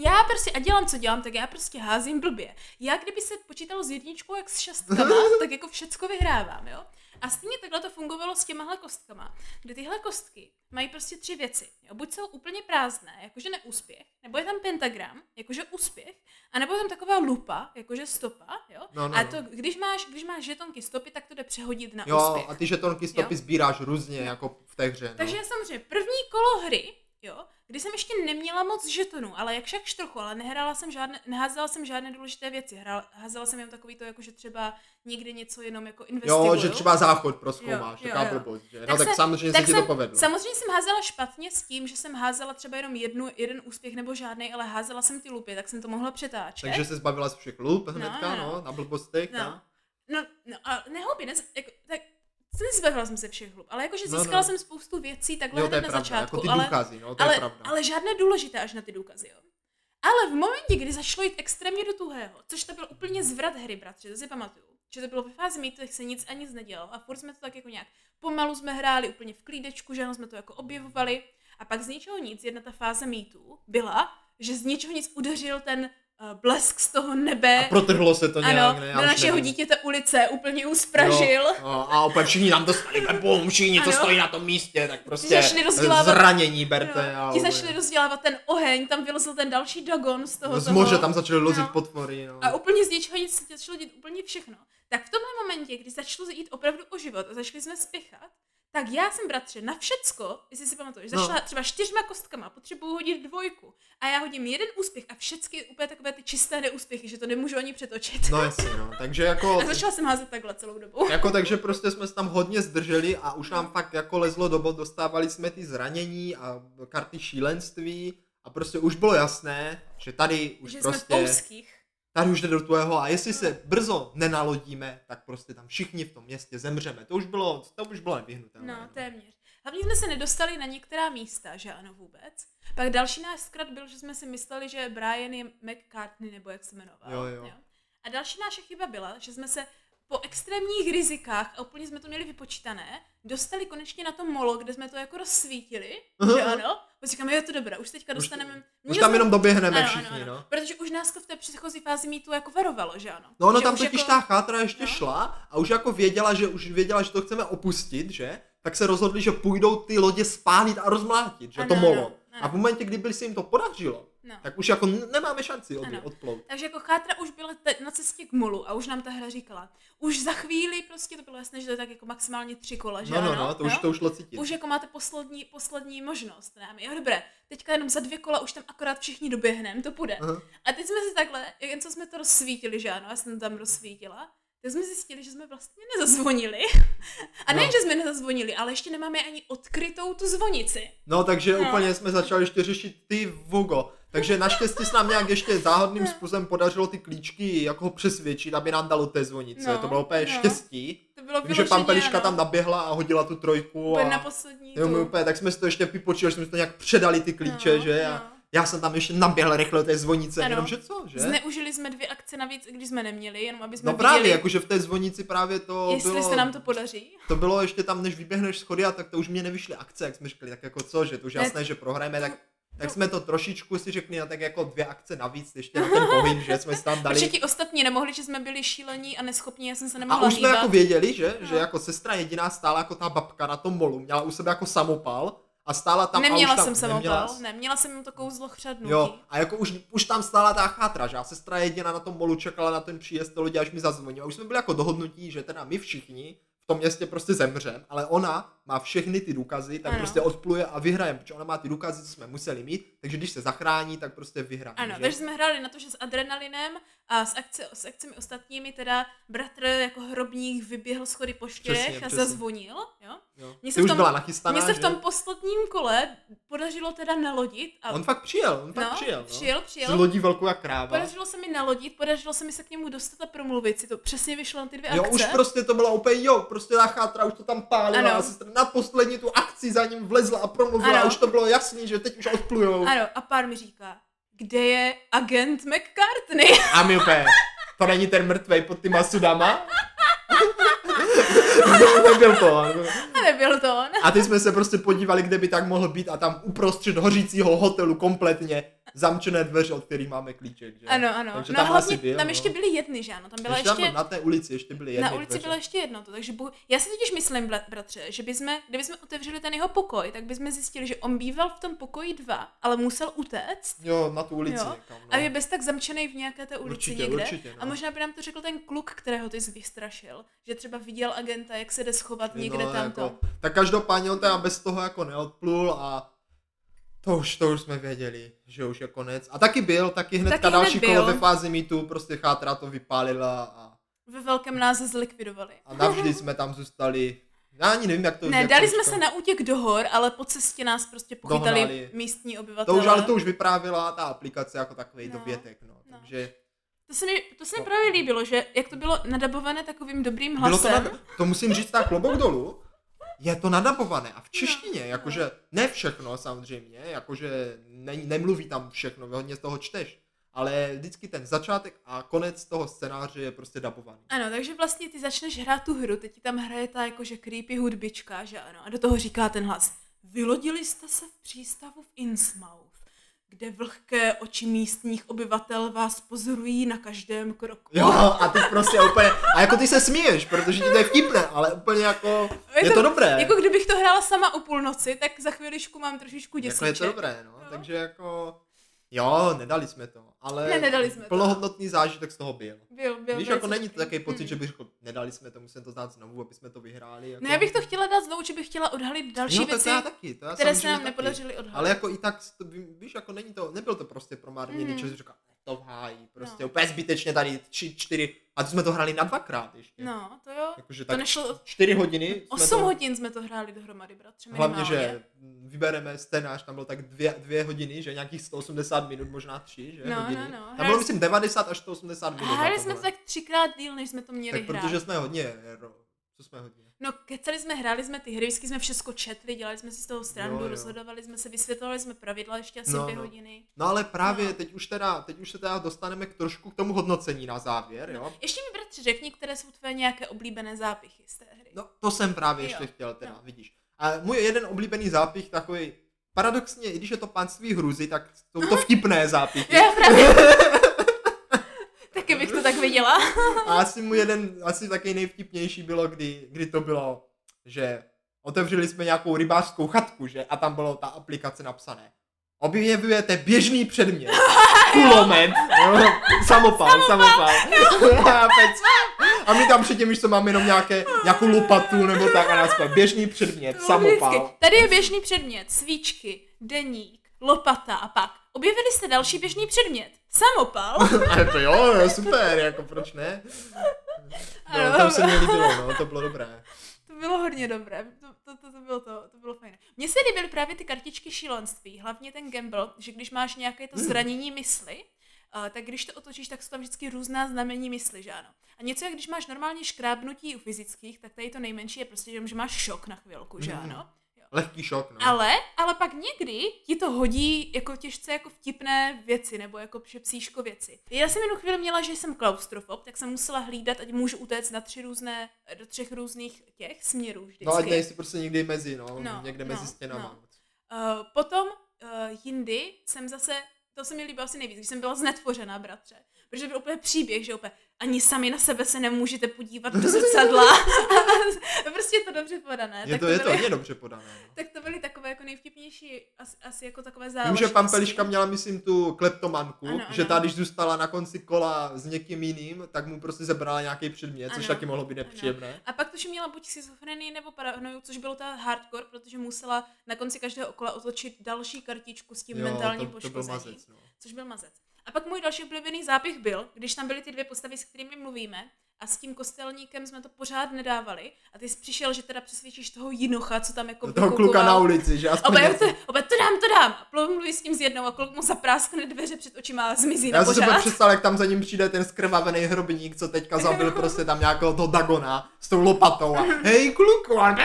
Já prostě, a dělám, co dělám, tak já prostě házím blbě. Já kdyby se počítalo s jedničkou jak s šestkama, <laughs> tak jako všecko vyhrávám, jo. A stejně takhle to fungovalo s těmahle kostkama, kde tyhle kostky mají prostě tři věci. Jo? Buď jsou úplně prázdné, jakože neúspěch, nebo je tam pentagram, jakože úspěch, a nebo je tam taková lupa, jakože stopa, jo. No, no, a no. to, když máš, když máš žetonky stopy, tak to jde přehodit na Jo, úspěch. a ty žetonky stopy Jo. sbíráš různě, jako v té hře, no. Takže já samozřejmě první kolo hry, jo, kdy jsem ještě neměla moc žetonů, ale jak však trochu, ale nehrála jsem žádné, neházela jsem žádné důležité věci. Hrál, házela jsem jenom takový to, jako že třeba někde něco jenom jako investiguju. Jo, že třeba záchod proskoumáš, Jo, jo, taková blbost, že? No tak, samozřejmě tak se ti jsem, to povedlo. Samozřejmě jsem házela špatně s tím, že jsem házela třeba jenom jednu, jeden úspěch nebo žádný, ale házela jsem ty lupy, tak jsem to mohla přetáčet. Takže se zbavila z všech lup hnedka, no, no, no. na blbostech, No. no. No, no a nehloupě, ne, jako, tak nezbavila jsem se všech hlup, ale jakože No, získala no. jsem spoustu věcí takhle Jo, hned na pravda, začátku, jako ty ale, důkazy, no, to ale, je pravda. ale žádné důležité až na ty důkazy, jo. Ale v momentě, kdy zašlo jít extrémně do tuhého, což to byl úplně zvrat hry, bratře, to si pamatuju, že to bylo ve fázi jak se nic a nic nedělalo a furt jsme to tak jako nějak pomalu jsme hráli úplně v klídečku, že jsme to jako objevovali a pak z ničeho nic, jedna ta fáze mýtu byla, že z ničeho nic udeřil ten blesk z toho nebe, A protrhlo se to nějak, ano, ne? Už našeho nevím. dítěte ulice úplně uspražil. Jo, jo, a opět všichni nám dostali bum, všichni, co Ano. stojí na tom místě, tak prostě začali rozdělávat- zranění berte. No, a ti začali rozdělávat ten oheň, tam vylezl ten další dagon z toho. Z moře tam začali lozit No. potvory, no. A úplně z ničeho nic se začalo dít úplně všechno. Tak v tomhle momentě, kdy začalo jít opravdu o život a začali jsme spěchat, tak já jsem bratře na všecko, jestli si pamatuješ, No. zašla třeba čtyřma kostkama, potřebuju hodit dvojku a já hodím jeden úspěch a všechny úplně takové ty čisté neúspěchy, že to nemůžu ani přetočit. No jasně, no. Takže jako... A začala jsem házet takhle celou dobu. <laughs> Jako takže prostě jsme se tam hodně zdrželi a už nám fakt jako lezlo do bod, dostávali jsme ty zranění a karty šílenství a prostě už bylo jasné, že tady už že jsme v prostě, pouských. Tady už jde do tvého a jestli se brzo nenalodíme, tak prostě tam všichni v tom městě zemřeme. To už bylo, to už bylo nevyhnutelné. No, téměř. Hlavně jsme se nedostali na některá místa, že ano vůbec. Pak další náš zkrat byl, že jsme si mysleli, že Brian je McCartney, nebo jak se jmenoval. Jo, jo. A další naše chyba byla, že jsme se po extrémních rizikách, a úplně jsme to měli vypočítané, dostali konečně na to molo, kde jsme to jako rozsvítili, že <laughs> ano. Pak říkáme, jo, to dobré, už teďka Už- dostaneme... Už Měli tam jenom doběhneme ano, všichni, ano, ano. no. Protože už nás to v té předchozí fázi mítu jako varovalo, že ano. No ono tam už totiž jako... ta chátra ještě no. šla a už jako věděla, že už věděla, že to chceme opustit, že? Tak se rozhodli, že půjdou ty lodě spálit a rozmlátit, že Ano, to ano, molo. ano. A v momentě, kdyby se jim to podařilo, No. tak už jako nemáme šanci od, Ano. odplout. Takže jako chátra už byla te- na cestě k molu a už nám ta hra říkala, už za chvíli prostě to bylo jasné, že to je tak jako maximálně tři kola, že No, no, ano? no, to už, jo? to už šlo cítit. Už jako máte poslední, poslední možnost, ne? Jo, dobré, teďka jenom za dvě kola už tam akorát všichni doběhneme, to půjde. Aha. A teď jsme si takhle, jen co jsme to rozsvítili, že ano, já jsem tam rozsvítila, tak jsme zjistili, že jsme vlastně nezazvonili. <laughs> A ne, No. že jsme nezazvonili, ale ještě nemáme ani odkrytou tu zvonici. No, takže No. úplně jsme začali ještě řešit ty Vogo. Takže naštěstí se nám nějak ještě záhodným způsobem podařilo ty klíčky jako přesvědčit, aby nám dalo té zvonice. No, to bylo úplně no. štěstí. To bylo Takže pan vyloženě, Peliška ano, tam naběhla a hodila tu trojku. úplně A... na poslední Jo, my úplně, tak jsme si to ještě vypočítali, že jsme si to nějak předali ty klíče, No, že? no. A já jsem tam ještě naběhl rychle do té zvonice, Ano. jenom že co, že? Zneužili jsme dvě akce navíc, i když jsme neměli, jenom aby jsme No viděli, právě, jakože v té zvonici právě to jestli bylo, se nám to podaří. to bylo ještě tam, než vyběhneš schody a tak to už mě nevyšly akce, jak jsme říkali, tak jako co, že to už Ne, jasné, že prohrajeme, tak, tak to- jsme to trošičku si řekli, no tak jako dvě akce navíc, ještě na ten pohyb, že jsme si tam dali. Protože ti ostatní nemohli, že jsme byli šílení a neschopní, já jsem se A nemohla už jsme hýbat. jako věděli, že, No. že jako sestra jediná stála jako ta babka na tom molu, měla u sebe jako samopal a stála tam neměla a už tam, jsem samopal, neměla- ne, měla jsem to kouzlo chřadnutí. Jo, a jako už, už tam stála ta chátra, že a sestra jediná na tom molu čekala na ten příjezd té lodi, až mi zazvonila. Už jsme byli jako dohodnutí, že teda my všichni tom městě prostě zemřem, ale ona má všechny ty důkazy, tak Ano. prostě odpluje a vyhraje, protože ona má ty důkazy, co jsme museli mít, takže když se zachrání, tak prostě vyhraje. Ano, že? takže jsme hráli na to, že s adrenalinem a s, akce, s akcemi ostatními teda bratr jako hrobník vyběhl schody po Přesně, a přesně. zazvonil, jo. jo. Mně se v už tom- byla nachystaná, Mně se v že? tom posledním kole podařilo teda nalodit a On fakt přijel, on fakt no, přijel, no. přijel, Z přijel. lodí velkou jak kráva. Podařilo se mi nalodit, podařilo se mi se k němu dostat a promluvit si to. Přesně vyšlo na ty dvě Jo, akce. už prostě to bylo úplně, jo, prostě ta chátra už to tam pálila Ano. a sestra na poslední tu akci za ním vlezla a promluvila a Ano. už to bylo jasný, že teď už odplujou. Ano, a pár mi říká, kde je agent McCartney? A my úplně, to není ten mrtvej pod těma sudama? no, nebyl to. A nebyl to on. A teď jsme se prostě podívali, kde by tak mohl být a tam uprostřed hořícího hotelu kompletně zamčené dveře, od kterých máme klíček. Že? Ano, ano. Takže no tam hlavně byl, tam no. ještě byly jedny, že ano? Tam byla ještě, ještě, tam na té ulici ještě byly jedny na ulici dveře. bylo ještě jedno to, takže bohu... já si totiž myslím, bratře, že bychom, kdybychom otevřeli ten jeho pokoj, tak bychom zjistili, že on býval v tom pokoji dva, ale musel utéct Jo, na tu ulici Jo. někam. No. a je bez tak zamčený v nějaké té ulici Určitě, někde. určitě, no. A možná by nám to řekl ten kluk, kterého ty jsi vystrašil, že třeba viděl agenta, jak se jde schovat někde no, tamto. Jako, tak každopádně on teda bez toho jako neodplul a to už, to už jsme věděli, že už je konec. A taky byl, taky hnedka Taky hned další byl. kolo ve fázi mítu, prostě chátra to vypálila a, Ve velkém nás zlikvidovali. a navždy jsme tam zůstali. Já ani nevím, jak to Ne, dali to jsme se na útěk do hor, ale po cestě nás prostě pochytali Dohnali. místní To obyvatelé. už, ale to už vyprávila ta aplikace jako takový No, dovětek, no. no. Takže To se mi, to se mi No. právě líbilo, že jak to bylo nadabované takovým dobrým bylo to, hlasem. nad, to musím říct tak klobouk dolů, je to nadabované a v češtině, jakože ne všechno samozřejmě, jakože ne, nemluví tam všechno, hodně z toho čteš, ale vždycky ten začátek a konec toho scénáře je prostě dabovaný. Ano, takže vlastně ty začneš hrát tu hru, teď ti tam hraje ta jakože creepy hudbička, že ano, a do toho říká ten hlas. Vylodili jste se v přístavu v Innsmouth, kde vlhké oči místních obyvatel vás pozorují na každém kroku. Jo, a ty prostě úplně, a jako ty se směješ, protože ti to je vtipné, ale úplně jako, je, Je to, to- dobré. Jako kdybych to hrála sama o půlnoci, tak za chviličku mám trošičku jako je děsíček. to dobré, no. Jo. Takže jako, Jo, nedali jsme to, ale Ne, nedali jsme to. plnohodnotný zážitek z toho byl. Byl, byl. Víš, byl jako není to takový pocit, Mm. že bych řekl, nedali jsme to, musíme to dát znovu, aby jsme to vyhráli. Jako... No já bych to chtěla dát znovu, že bych chtěla odhalit další tak věci, to já taky, to já které se nám taky. nepodařily odhalit. Ale jako i tak, to, ví- víš, jako není to, nebyl to prostě promarněný Mhm. čas, říká, to v háji, prostě No. úplně zbytečně tady tři, čtyři, a to jsme to hráli na dvakrát ještě. No, to jo. Jakože To tak nešlo... čtyři hodiny 8 to, hodin jsme to hráli dohromady, bratře. Hlavně, že vybereme scénář, tam bylo tak dvě, dvě hodiny, že nějakých 180 minut, možná tři, že? No, no, hodiny. no. Tam Hráli bylo, myslím, 90 až 180 minut. Hráli jsme to tak třikrát díl, než jsme to měli tak hrát. protože jsme hodně, co jsme hodně? No, kecali jsme, hráli jsme ty hry, vždycky jsme všechno četli, dělali jsme si z toho strandu, Jo, jo. rozhodovali jsme se, vysvětlovali jsme pravidla ještě asi No, dvě no. hodiny. No ale právě No. teď už teda, teď už se teda dostaneme k trošku k tomu hodnocení na závěr, jo? Ještě mi bratře řekni, které jsou tvoje nějaké oblíbené zápichy z té hry. No, to jsem právě Jo, ještě chtěl teda, no. vidíš. A můj jeden oblíbený zápich takový, paradoxně, i když je to panství hruzy, tak jsou to <laughs> vtipné zápichy. Já právě... To tak viděla. A asi mu jeden, asi taky nejvtipnější bylo, kdy, kdy to bylo, že otevřeli jsme nějakou rybářskou chatku, že? A tam bylo ta aplikace napsané. Objevujete běžný předmět. <laughs> Kulomet. jo, Samopal, samopal. <laughs> A my tam předtím, víš co, máme jenom nějaké, nějakou lopatu nebo tak a nás pojď, běžný předmět, To samopal. Tady je běžný předmět, svíčky, deník, lopata a pak. Objevili jste další běžný předmět, samopal. <laughs> Ale to jo, jo, super, jako proč ne? <laughs> No, tam se mi líbilo, no, to bylo dobré. To bylo hodně dobré, to, to, to, to, bylo to, to bylo fajn. Mně se líbily právě ty kartičky šílenství, hlavně ten gamble, že když máš nějaké to Hmm. zranění mysli, uh, tak když to otočíš, tak jsou tam vždycky různá znamení mysli, že ano. A něco, jak když máš normálně škrábnutí u fyzických, tak tady to nejmenší je prostě, že máš šok na chvilku, že Mhm. ano. Lehký šok, no. Ale, ale pak někdy ti to hodí jako těžce jako vtipné věci, nebo jako psíško věci. Já jsem jednu chvíli měla, že jsem klaustrofob, tak jsem musela hlídat, ať můžu utéct na tři různé, do třech různých těch směrů vždycky. No ať nejsi prostě někdy mezi, no, No, někde no, mezi stěnama. no. Uh, potom uh, jindy jsem zase, to se mi líbilo asi nejvíc, když jsem byla znetvořená, bratře. Protože byl úplně příběh, že úplně ani sami na sebe se nemůžete podívat do <laughs> zrcadla. <laughs> prostě je to dobře podané. Je tak to, je to byly, hodně dobře podané. No. tak to byly takové jako nejvtipnější, asi, asi jako takové Vím, záležitosti. že Pampeliška měla, myslím, tu kleptomanku, Ano, že ano. ta, když zůstala na konci kola s někým jiným, tak mu prostě zebrala nějaký předmět, což Ano, taky mohlo být nepříjemné. A pak tuším měla buď schizofrenii nebo paranoju, což bylo ta hardcore, protože musela na konci každého kola otočit další kartičku s tím mentálním to, to byl poškozením. mazec, no. což byl mazec. A pak můj další oblíbený zápich byl, když tam byly ty dvě postavy, s kterými mluvíme, a s tím kostelníkem jsme to pořád nedávali. A ty jsi přišel, že teda přesvědčíš toho jinocha, co tam jako toho kluka na ulici, že aspoň Oba, to, oba, to dám, to dám. A mluví s tím s jednou a kluk mu zapráskne dveře před očima a zmizí na Já jsem si představil, jak tam za ním přijde ten skrvavený hrobník, co teďka zabil prostě tam nějakého toho Dagona s tou lopatou a <laughs> hej kluku a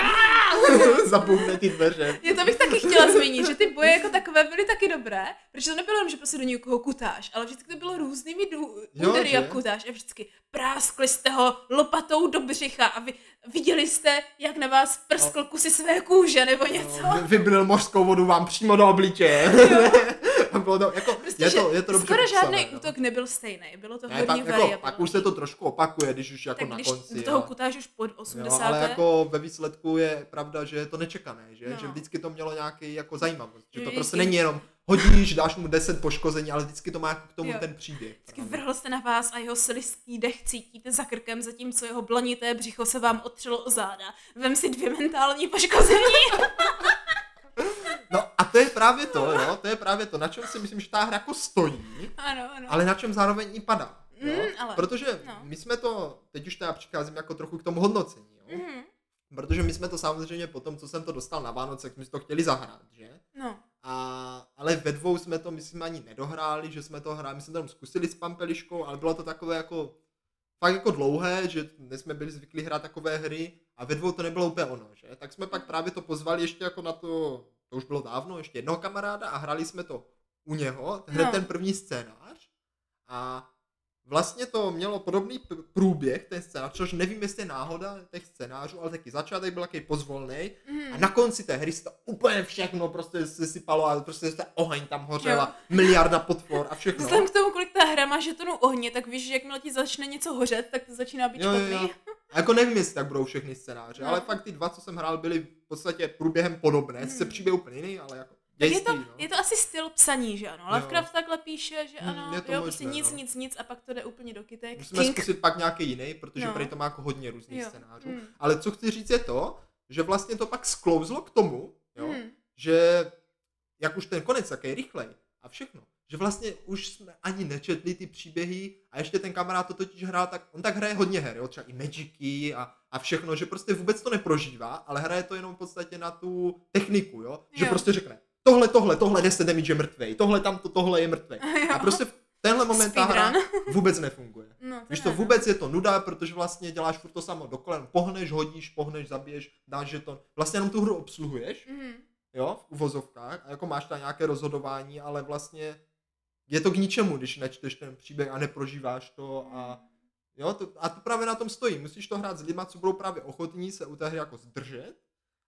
<laughs> zabuchne ty dveře. Je to bych taky chtěla zmínit, že ty boje jako takové byly taky dobré, protože to nebylo jenom, že prostě do někoho kutáš, ale vždycky to bylo různými dů- údery, jak kutáš a vždycky práskli jste ho lopatou do břicha a vy, viděli jste, jak na vás prskl kusy své kůže nebo něco. No, vy- vyblil mořskou vodu vám přímo do obličeje. Bylo to, jako, Prostě, je to, je to dobře skoro popsané, žádný no. útok nebyl stejný, bylo to Ne, hodně pak, jako, pak už se to trošku opakuje, když už jako tak na když konci. do toho jo. kutáš už pod Jo, 80. ale jako ve výsledku je pravda, že je to nečekané, že, No. že vždycky to mělo nějaký jako zajímavost, že to Vždycky. prostě není jenom hodíš, dáš mu 10 poškození, ale vždycky to má jako k tomu Jo. ten příběh. Vždycky právě. vrhl se na vás a jeho slistý dech cítíte za krkem, zatímco jeho blanité břicho se vám otřelo o záda. Vem si dvě mentální poškození. <laughs> <laughs> No a to je právě to, jo, to je právě to, na čem si myslím, že ta hra jako stojí, ano, ano. ale na čem zároveň i padá. Jo? Mm, ale- Protože no. my jsme to, teď už teda přicházím jako trochu k tomu hodnocení, jo? Mhm, Protože my jsme to samozřejmě po tom, co jsem to dostal na Vánoce, tak jsme to chtěli zahrát, že? no. A, ale ve dvou jsme to, myslím, ani nedohráli, že jsme to hráli, my jsme jenom zkusili s Pampeliškou, ale bylo to takové jako, fakt jako dlouhé, že jsme byli zvyklí hrát takové hry a ve dvou to nebylo úplně ono, že? Tak jsme pak právě to pozvali ještě jako na to, to už bylo dávno, ještě jednoho kamaráda a hráli jsme to u něho, hned No. ten první scénář a vlastně to mělo podobný průběh, ten scénář, což nevím, jestli je náhoda těch scénářů, ale taky začátek byl takový pozvolný Mhm. a na konci té hry se to úplně všechno prostě sesypalo a prostě se oheň tam hořel Jo. miliarda potvor a všechno. Vzhledem k tomu, kolik ta hra má žetonu ohně, tak víš, že jakmile ti začne něco hořet, tak to začíná být Jo, jo, špatný. Jo. A jako nevím, jestli tak budou všechny scénáře, No. ale fakt ty dva, co jsem hrál, byly v podstatě průběhem podobné. Hmm. Sice příběh úplně jiný, ale jako Tak je dějství, to, no. je to asi styl psaní, že ano? Jo. Lovecraft takhle píše, že Hmm, ano, je to jo, možné, prostě nic, no. nic, nic a pak to jde úplně do kytek. Musíme King. zkusit pak nějaký jiný, protože No. to má jako hodně různých Jo. scénářů. Mm. Ale co chci říct je to, že vlastně to pak sklouzlo k tomu, jo, Hmm. že jak už ten konec je rychlej a všechno, že vlastně už jsme ani nečetli ty příběhy a ještě ten kamarád to totiž hrál, tak on tak hraje hodně her, jo, třeba i Magicy a, a všechno, že prostě vůbec to neprožívá, ale hraje to jenom v podstatě na tu techniku, jo, že Jo. prostě řekne, tohle, tohle, tohle 10 damage je mrtvej, tohle tamto, tohle je mrtvej. <laughs> A Jo. prostě v tenhle moment ta hra Speedrun. <laughs> vůbec nefunguje. No, Víš ne, to, vůbec je to nuda, protože vlastně děláš furt to samo dokolen. Pohneš, hodíš, pohneš, zabiješ, dáš žeton. Vlastně jenom tu hru obsluhuješ, Mhm. jo, v uvozovkách, a jako máš tam nějaké rozhodování, ale vlastně je to k ničemu, když nečteš ten příběh a neprožíváš to a jo, to, a to právě na tom stojí. Musíš to hrát s lidma, co budou právě ochotní se u té hry jako zdržet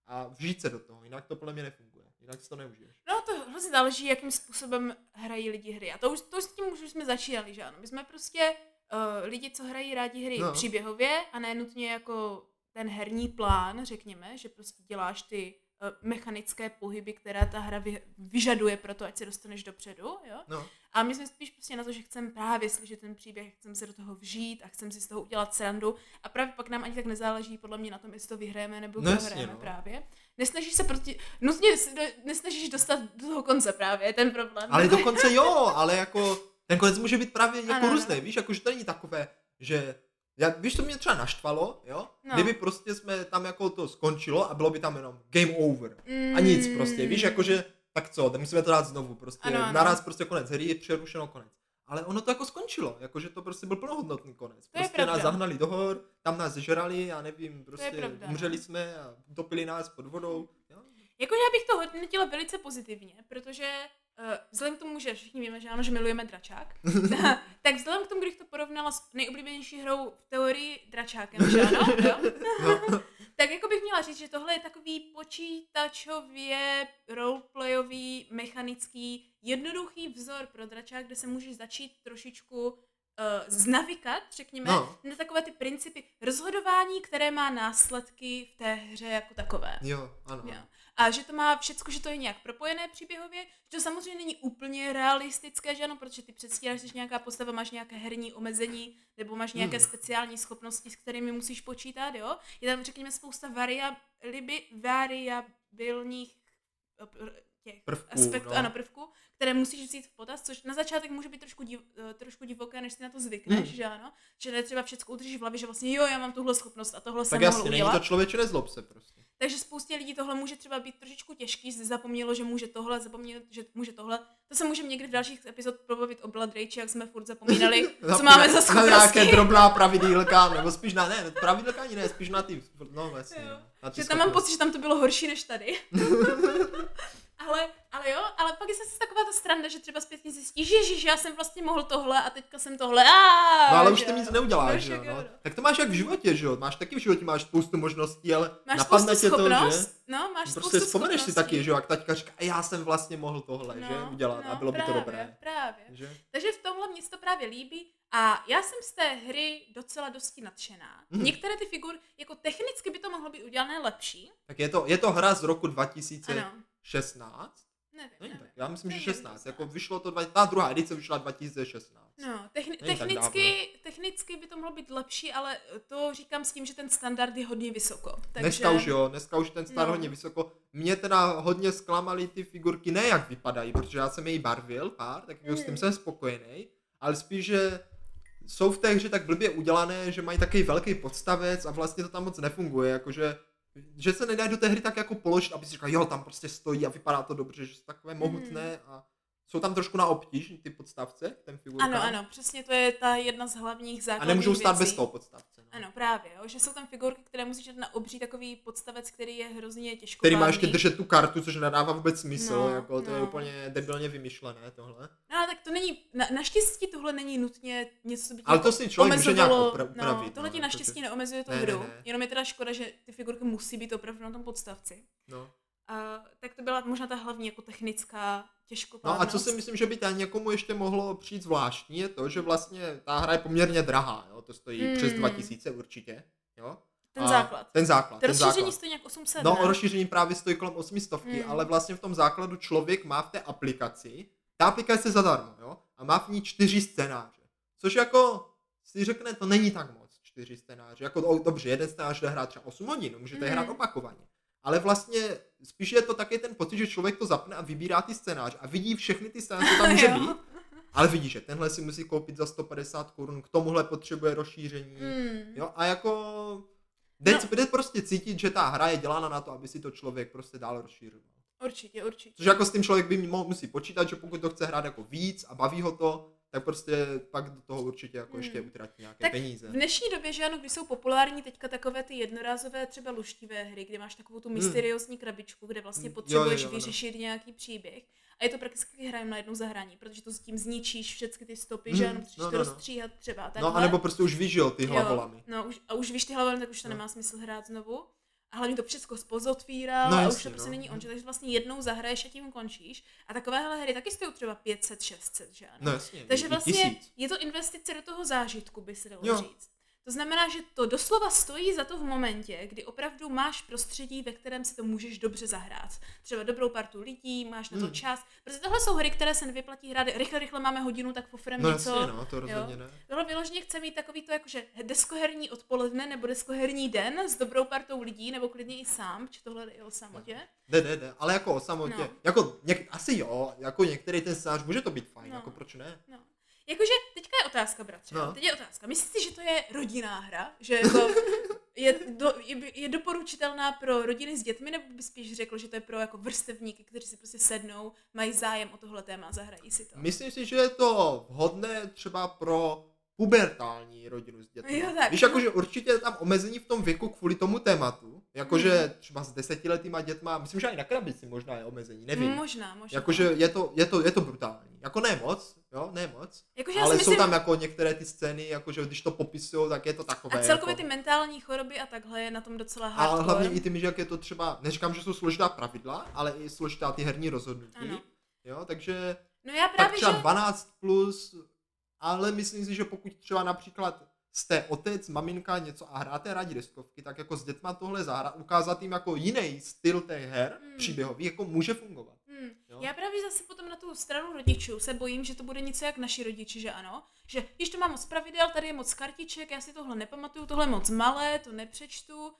a vžít se do toho, jinak to podle mě nefunguje. Jinak si to neužiješ. No to hrozně záleží, jakým způsobem hrají lidi hry. A to už, to už s tím už jsme začínali, že ano. My jsme prostě uh, lidi, co hrají rádi hry no. Příběhově a ne nutně jako ten herní plán, řekněme, že prostě děláš ty mechanické pohyby, která ta hra vy, vyžaduje pro to, ať se dostaneš dopředu, jo. No, A my jsme spíš prostě na to, že chceme právě slyšet ten příběh, chceme se do toho vžít a chceme si z toho udělat srandu. A právě pak nám ani tak nezáleží podle mě na tom, jestli to vyhrajeme nebo No prohrajeme no. právě. Nesnažíš se proti, nutně do, nesnažíš dostat do toho konce právě, ten problém. ale <laughs> dokonce jo, ale jako ten konec může být právě jako Ano, různý, víš, jako že to není takové, že já, víš, to mě třeba naštvalo, jo? No. Kdyby prostě jsme tam jako to skončilo a bylo by tam jenom game over. Mm. A nic prostě, víš, jakože, tak co, tak musíme to dát znovu, prostě Ano, ano. naraz prostě konec hry, je přerušeno konec. Ale ono to jako skončilo, jakože to prostě byl plnohodnotný konec. To Prostě nás zahnali do hor, tam nás žrali, já nevím, prostě no. umřeli jsme a utopili nás pod vodou. Jo? Jakože já bych to hodnotila velice pozitivně, protože vzhledem k tomu, že všichni víme, že ano, že milujeme dračák, <laughs> tak vzhledem k tomu, když to porovnala s nejoblíbenější hrou v teorii dračákem, že ano, jo? No. <laughs> tak jako bych měla říct, že tohle je takový počítačově roleplayový, mechanický, jednoduchý vzor pro dračák, kde se můžeš začít trošičku uh, znavikat, řekněme, No. na takové ty principy rozhodování, které má následky v té hře jako takové. Jo, ano. Jo. A že to má všecko, že to je nějak propojené příběhově, že to samozřejmě není úplně realistické, že ano, protože ty předstíráš, že nějaká postava, máš nějaké herní omezení, nebo máš nějaké Hmm. speciální schopnosti, s kterými musíš počítat, jo. Je tam, řekněme, spousta variabi, variabilních eh, těch Prvků, aspektů, no. ano, prvků, které musíš vzít v potaz, což na začátek může být trošku, div, eh, trošku divoké, než si na to zvykneš, Hmm. že ano. Že ne třeba všechno udržíš v hlavě, že vlastně jo, já mám tuhle schopnost a tohle Tak jsem mohl jasně, není udělat. to člověče, nezlob se prostě. Takže spoustě lidí tohle může třeba být trošičku těžký, zapomnělo, že může tohle, zapomnělo, že může tohle. To se může někdy v dalších epizod probavit o Blood Rage, jak jsme furt zapomínali, <laughs> co máme za Na nějaké schopnosti. <laughs> drobná pravidílka, nebo spíš na, ne, pravidílka ani ne, spíš na ty, no vlastně, Jo. no, na ty Že tam mám schopnosti. pocit, že tam to bylo horší než tady. <laughs> ale, ale jo, ale pak je zase taková ta stranda, že třeba zpětně zjistíš, ježiš, já jsem vlastně mohl tohle a teďka jsem tohle. A, No ale už že jo. nic neuděláš, No, že jo, však no. no. Tak to máš jak v životě, že jo, máš taky v životě, máš spoustu možností, ale Máš napadne tě to, že? no, máš Prostě spoustu vzpomeneš si taky, že jo, jak taťka říká, a já jsem vlastně mohl tohle, že, udělat a bylo by to právě, dobré. Právě. Že? Takže v tomhle mě se to právě líbí a já jsem z té hry docela dosti nadšená. Mhm. Některé ty figury, jako technicky by to mohlo být udělané lepší. Tak je to, je to hra z roku 2016? Ano. Nevím, Není nevím. tak, já myslím, že Nevím, 16, jestli jako 16. vyšlo to, dva, ta druhá edice vyšla 2016. No, techni- technicky, technicky by to mohlo být lepší, ale to říkám s tím, že ten standard je hodně vysoko. Takže... Dneska už jo, dneska už ten star No. hodně vysoko. Mě teda hodně zklamaly ty figurky, ne jak vypadají, protože já jsem její barvil pár, tak jako s tím Mm. jsem spokojený, ale spíš, že jsou v té hře tak blbě udělané, že mají takový velký podstavec a vlastně to tam moc nefunguje, jakože že se nedá do té hry tak jako položit, aby si říkal, jo, tam prostě stojí a vypadá to dobře, že jsou takové mohutné a jsou tam trošku na obtíž ty podstavce, k těm figurkám. Ano, ano, přesně to je ta jedna z hlavních A základních nemůžou stát věcí. bez toho podstavce. No. Ano, právě, jo, že jsou tam figurky, které musíš dát na obří takový podstavec, který je hrozně těžko. Který má ještě držet tu kartu, což nedává vůbec smysl, No, jako to je no. úplně debilně vymyšlené tohle. No ale tak to není, na, naštěstí tohle není nutně něco, co by Ale to si člověk může nějak opra- upravit. No, tohle ti no, naštěstí protože- neomezuje tu Ne, ne, hru, ne. jenom je teda škoda, že ty figurky musí být opravdu na tom podstavci. No. A, tak to byla možná ta hlavní jako technická no těžkopádnost. a co si myslím, že by tam někomu ještě mohlo přijít zvláštní, je to, že vlastně ta hra je poměrně drahá, jo? to stojí Hmm. přes 2000 určitě, jo? Ten a základ. Ten základ. To ten rozšíření základ. stojí nějak 800, No, ne? rozšíření právě stojí kolem 800, Hmm. ale vlastně v tom základu člověk má v té aplikaci, ta aplikace je zadarmo, jo, a má v ní čtyři scénáře, což jako si řekne, to není tak moc, čtyři scénáře, jako o, dobře, jeden scénář jde hrát třeba 8 hodin, můžete Mhm. hrát opakovaně, ale vlastně spíš je to taky ten pocit, že člověk to zapne a vybírá ty scénáře a vidí všechny ty scénáře, co tam <laughs> může být, ale vidí, že tenhle si musí koupit za 150 korun, k tomuhle potřebuje rozšíření, Hmm. Jo, a jako jde, No. jde prostě cítit, že ta hra je dělána na to, aby si to člověk prostě dál rozšířil. Určitě, určitě. Což jako s tím člověk by musí počítat, že pokud to chce hrát jako víc a baví ho to, tak prostě pak do toho určitě jako Hmm. ještě utratí nějaké Tak peníze. V dnešní době, že ano, když jsou populární teďka takové ty jednorázové třeba luštivé hry, kde máš takovou tu mysteriózní krabičku, kde vlastně Hmm. potřebuješ Jo, jo, jo, no. vyřešit nějaký příběh. A je to prakticky hrajem na jednu zahraní, protože to s tím zničíš všechny ty stopy, Hmm, že ano, musíš no, to no, no. rozstříhat třeba a takhle. No, anebo prostě už víš, jo, ty Jo, hlavolamy. No, už, a už víš ty hlavolamy, tak už to No. nemá smysl hrát znovu. A hlavně to všechno spozotvíral No, a už to prostě no. není on, takže vlastně jednou zahraješ a tím končíš. A takovéhle hry taky stojí třeba 500, 600, že ano. No jasně, Takže vlastně tisíc. je to investice do toho zážitku, by se dalo Jo. říct. To znamená, že to doslova stojí za to v momentě, kdy opravdu máš prostředí, ve kterém si to můžeš dobře zahrát. Třeba dobrou partu lidí, máš na to Hmm. čas. Protože tohle jsou hry, které se nevyplatí hrát. Rychle, rychle máme hodinu, tak pofrem No něco. jasně, no, to rozhodně ne. Tohle vyloženě chce mít takový to jakože deskoherní odpoledne nebo deskoherní den s dobrou partou lidí, nebo klidně i sám, či tohle je o samotě. Jde, jde, jde, ale jako o samotě, No. jako něk, asi jo, jako některý ten scénář může to být fajn, No. jako proč ne? No. Jakože, teďka je otázka, bratře. No. Teď je otázka. Myslíš si, že to je rodinná hra? Že jako <laughs> je, do, je, je doporučitelná pro rodiny s dětmi, nebo bys spíš řekl, že to je pro jako vrstevníky, kteří si prostě sednou, mají zájem o tohle téma, zahrají si to? Myslím si, že je to vhodné třeba pro pubertální rodinu s dětmi. Jo, tak. Víš, jakože určitě je tam omezení v tom věku kvůli tomu tématu. Jakože Hmm. třeba s desetiletýma dětma, myslím, že i na krabici možná je omezení, nevím. Možná, možná. Jakože je to, je, to, je to brutální. Jako ne moc, jo, ne moc. Jakože já ale si jsou myslím, tam jako některé ty scény, jakože když to popisují, tak je to takové. a celkově jako... ty mentální choroby a takhle je na tom docela A hardcore. hlavně i tím, že jak je to třeba, neříkám, že jsou složitá pravidla, ale i složitá ty herní rozhodnutí. Ano. Jo, takže No já tak právě, třeba že... 12 plus, ale myslím si, že pokud třeba například jste otec, maminka něco a hráte rádi deskovky, tak jako s dětma tohle zahrát, ukázat jim jako jiný styl té her, Hmm. příběhový, jako může fungovat. Hmm. Jo? Já právě zase potom na tu stranu rodičů se bojím, že to bude něco jak naši rodiči, že ano. Že když to mám moc pravidel, tady je moc kartiček, já si tohle nepamatuju, tohle je moc malé, to nepřečtu.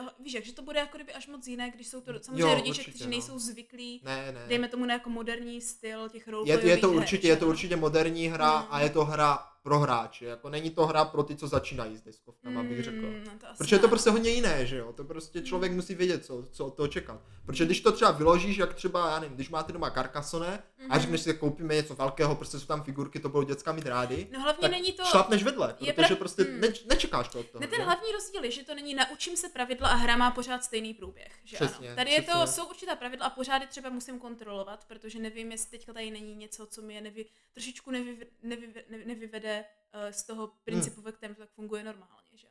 Uh, víš, jak, že to bude jako kdyby až moc jiné, když jsou to samozřejmě Jo, rodiče, určitě, kteří no. nejsou zvyklí, Ne, ne. dejme tomu na jako moderní styl těch Je, roleplayových je to her, určitě, je to určitě moderní hra No. a je to hra pro hráče. Jako není to hra pro ty, co začínají s deskovkama, bych řekl. Mm, no to Protože je to prostě hodně jiné, že jo? To prostě člověk musí vědět, co, co od toho čekat. Protože když to třeba vyložíš, jak třeba, já nevím, když máte doma Carcassonne a Mhm. řekneš si, koupíme něco velkého, prostě jsou tam figurky, to budou dětská mít rády, No hlavně tak není to... šlapneš vedle, je protože prostě neč, nečekáš to od toho. Ne, ten že? hlavní rozdíl je, že to není naučím se pravidla a hra má pořád stejný průběh. Že Přesně, ano. Tady je to, přesně. jsou určitá pravidla a pořád je třeba musím kontrolovat, protože nevím, jestli teďka tady není něco, co mi je nevy, trošičku nevy, nevy, nevy, nevyvede uh, z toho principu, ve kterém to tak funguje normálně. Že.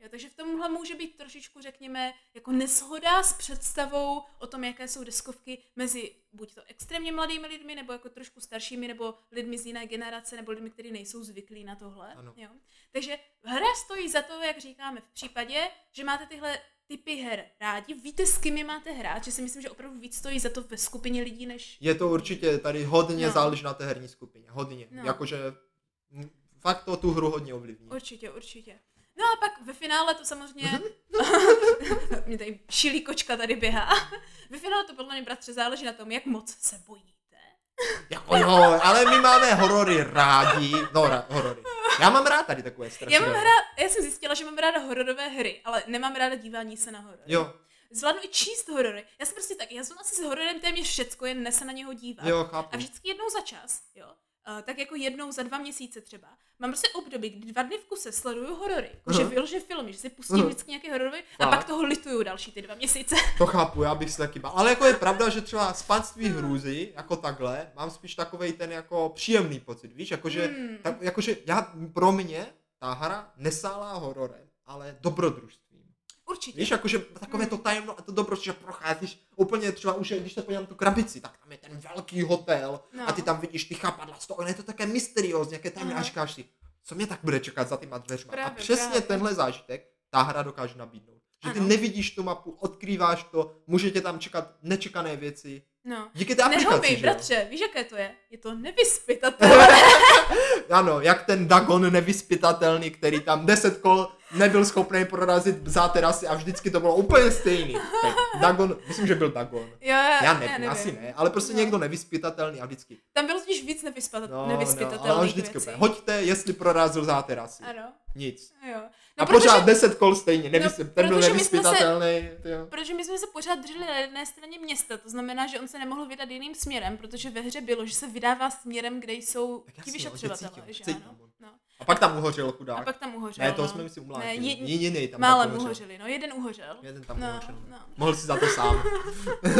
Jo, takže v tomhle může být trošičku, řekněme, jako neshoda s představou o tom, jaké jsou deskovky mezi buď to extrémně mladými lidmi, nebo jako trošku staršími, nebo lidmi z jiné generace, nebo lidmi, kteří nejsou zvyklí na tohle. Ano. Jo. Takže hra stojí za to, jak říkáme, v případě, že máte tyhle typy her rádi, víte, s kým je máte hrát, že si myslím, že opravdu víc stojí za to ve skupině lidí, než... Je to určitě tady hodně No. záleží na té herní skupině, hodně. No. Jakože fakt to tu hru hodně ovlivní. Určitě, určitě. No a pak ve finále to samozřejmě... <laughs> mě tady šilí kočka tady běhá. ve finále to podle mě, bratře, záleží na tom, jak moc se bojíte. Jako jo, ale my máme horory rádi. No, ra- horory. Já mám rád tady takové Já strašidelné. mám rád, já jsem zjistila, že mám ráda hororové hry, ale nemám ráda dívání se na horory. Jo, Zvládnu i číst horory. Já jsem prostě tak, já jsem asi s hororem téměř všecko, jen se na něho dívat. jo, A chápu. vždycky jednou za čas, jo. Uh, tak jako jednou za dva měsíce třeba. Mám prostě období, kdy dva dny v kuse sleduju horory. Jakože Aha. vyložím filmy, že si pustím Aha. vždycky nějaké horory a Fakt? pak toho lituju další ty dva měsíce. <laughs> To chápu, já bych se taky bál. Ale jako je pravda, že třeba z panství hrůzy, jako takhle, mám spíš takovej ten jako příjemný pocit, víš, jakože, Hmm. tak, jakože já, pro mě ta hra nesálá hororem, ale dobrodružstvím. Určitě. Víš, jakože takové to tajemno a to dobro, že procházíš úplně třeba už, když se podívám na tu krabici, tak tam je ten velký hotel No. a ty tam vidíš ty chápadla z toho, ono je to také mysteriózní, jaké tajemné, a říkáš si, co mě tak bude čekat za těma dveřma. Právě, a přesně právě. tenhle zážitek ta hra dokáže nabídnout. Že ty Ano. nevidíš tu mapu, odkrýváš to, může tě tam čekat nečekané věci. No. Díky té aplikaci, jo? bratře, víš, jaké to je? Je to nevyspytatelné. <laughs> Ano, jak ten Dagon nevyspytatelný, který tam 10 kol nebyl schopný prorazit za terasy a vždycky to bylo úplně stejný. Tak, Dagon, myslím, že byl Dagon. jo, já, Já nevím, asi ne, ale prostě No. někdo nevyspytatelný a vždycky. Tam bylo totiž víc nevyspat, No, nevyspytatelných no, ale vždycky věcí. hoďte, jestli prorazil za terasy. Ano, Nic. jo. No No, a pořád protože, 10 kol stejně, nevys- No, ten byl nevyspytatelný. protože my jsme se pořád drželi na jedné straně města, to znamená, že on se nemohl vydat jiným směrem, protože ve hře bylo, že se vydává směrem, kde jsou ti jasně, vyšetřovatelé, A pak tam uhořel chudák. A pak tam uhořel. ne, toho no. jsme Ne, umlátili. Je, jiný tam Málem uhořel. uhořeli, no jeden uhořel. Jeden tam No, uhořel. no. Mohl si za to sám.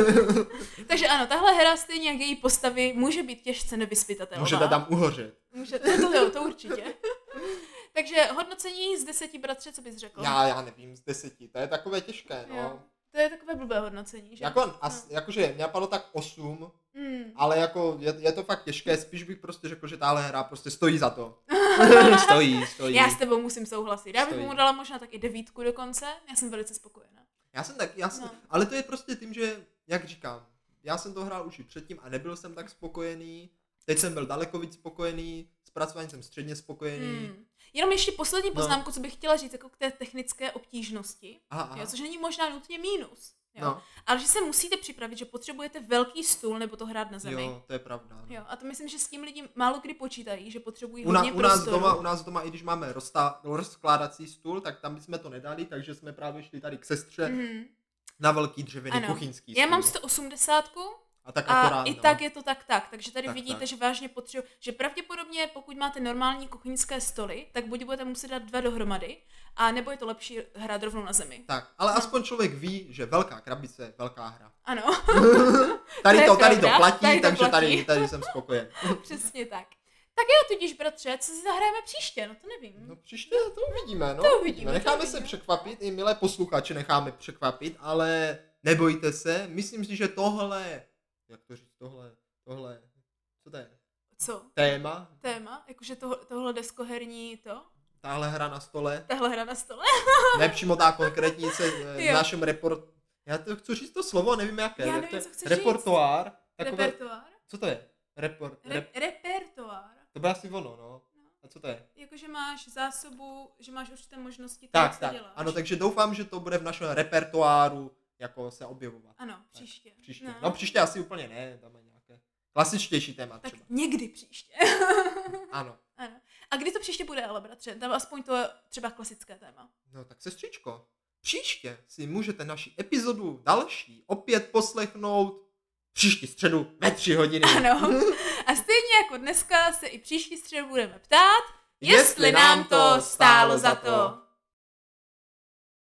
<laughs> Takže ano, tahle hra stejně jak její postavy může být těžce nevyspytatelná. Můžete tam uhořet. Můžete, to jo, to určitě. <laughs> Takže hodnocení z deseti bratře, co bys řekl? Já, já nevím, z deseti. To je takové těžké, no. Jo. To je takové blbé hodnocení, že? Jako, as, jakože mě napadlo tak 8, Mm. ale jako je, je, to fakt těžké, spíš bych prostě řekl, že tahle hra prostě stojí za to. <laughs> <laughs> stojí, stojí. Já s tebou musím souhlasit. Já bych Stojí. mu dala možná tak i devítku dokonce. Já jsem velice spokojená. Já jsem tak, já jsem, No. no. ale to je prostě tím, že, jak říkám, já jsem to hrál už i předtím a nebyl jsem tak spokojený, teď jsem byl daleko víc spokojený, s pracováním jsem středně spokojený. Hmm. Jenom ještě poslední No. poznámku, co bych chtěla říct jako k té technické obtížnosti, Aha, aha. jo, což není možná nutně mínus. Jo. No, Ale že se musíte připravit, že potřebujete velký stůl nebo to hrát na zemi. jo, to je pravda. no. Jo, a to myslím, že s tím lidi málo kdy počítají, že potřebují U, na, hodně u, nás prostoru. doma, u nás doma, i když máme rozstá, rozkládací stůl, tak tam bychom to nedali, takže jsme právě šli tady k sestře Mhm. na velký dřevěný Ano. kuchyňský Já stůl. mám 180 A tak a akorát, i no. tak je to tak tak, takže tady Tak, vidíte, tak. že vážně potřebuji, že pravděpodobně pokud máte normální kuchyňské stoly, tak buď budete muset dát dva dohromady, a nebo je to lepší hrát rovnou na zemi. Tak, ale No. aspoň člověk ví, že velká krabice je velká hra. Ano, <laughs> Tady To to, tady to platí, tady to takže platí. Tady, tady jsem spokojen. <laughs> přesně tak. Tak jo, tudíž, bratře, co si zahrajeme příště? No to nevím. No příště to uvidíme, no. To uvidíme, to Necháme se uvidíme. překvapit, i milé posluchače necháme překvapit, ale nebojte se, myslím si, že tohle, jak to říct, tohle, tohle, co to je, Co? téma, Téma? Jakože to, tohle deskoherní to? tahle hra na stole, Tahle hra na stole? <laughs> nepřímo ta konkrétní se eh, v našem report, já to chci říct to slovo, nevím jaké, Já nevím, co chceš repertoár, takové, Repertoár? co to je, Report, Re- rep, repertoár. to bude asi ono, no, a co to je? Jakože máš zásobu, že máš určité možnosti Tak, tak, děláš. ano, takže doufám, že to bude v našem repertoáru jako se objevovat. Ano, příště. Příště. No, no příště asi úplně ne, tam je nějaké klasičtější téma Tak třeba. někdy příště. <laughs> Ano. ano. A kdy to příště bude, ale bratře? Tam aspoň to je třeba klasické téma. No tak sestřičko, příště si můžete naši epizodu další opět poslechnout příští středu ve tři hodiny. Ano. <laughs> A stejně jako dneska se i příští středu budeme ptát, jestli nám to stálo za to.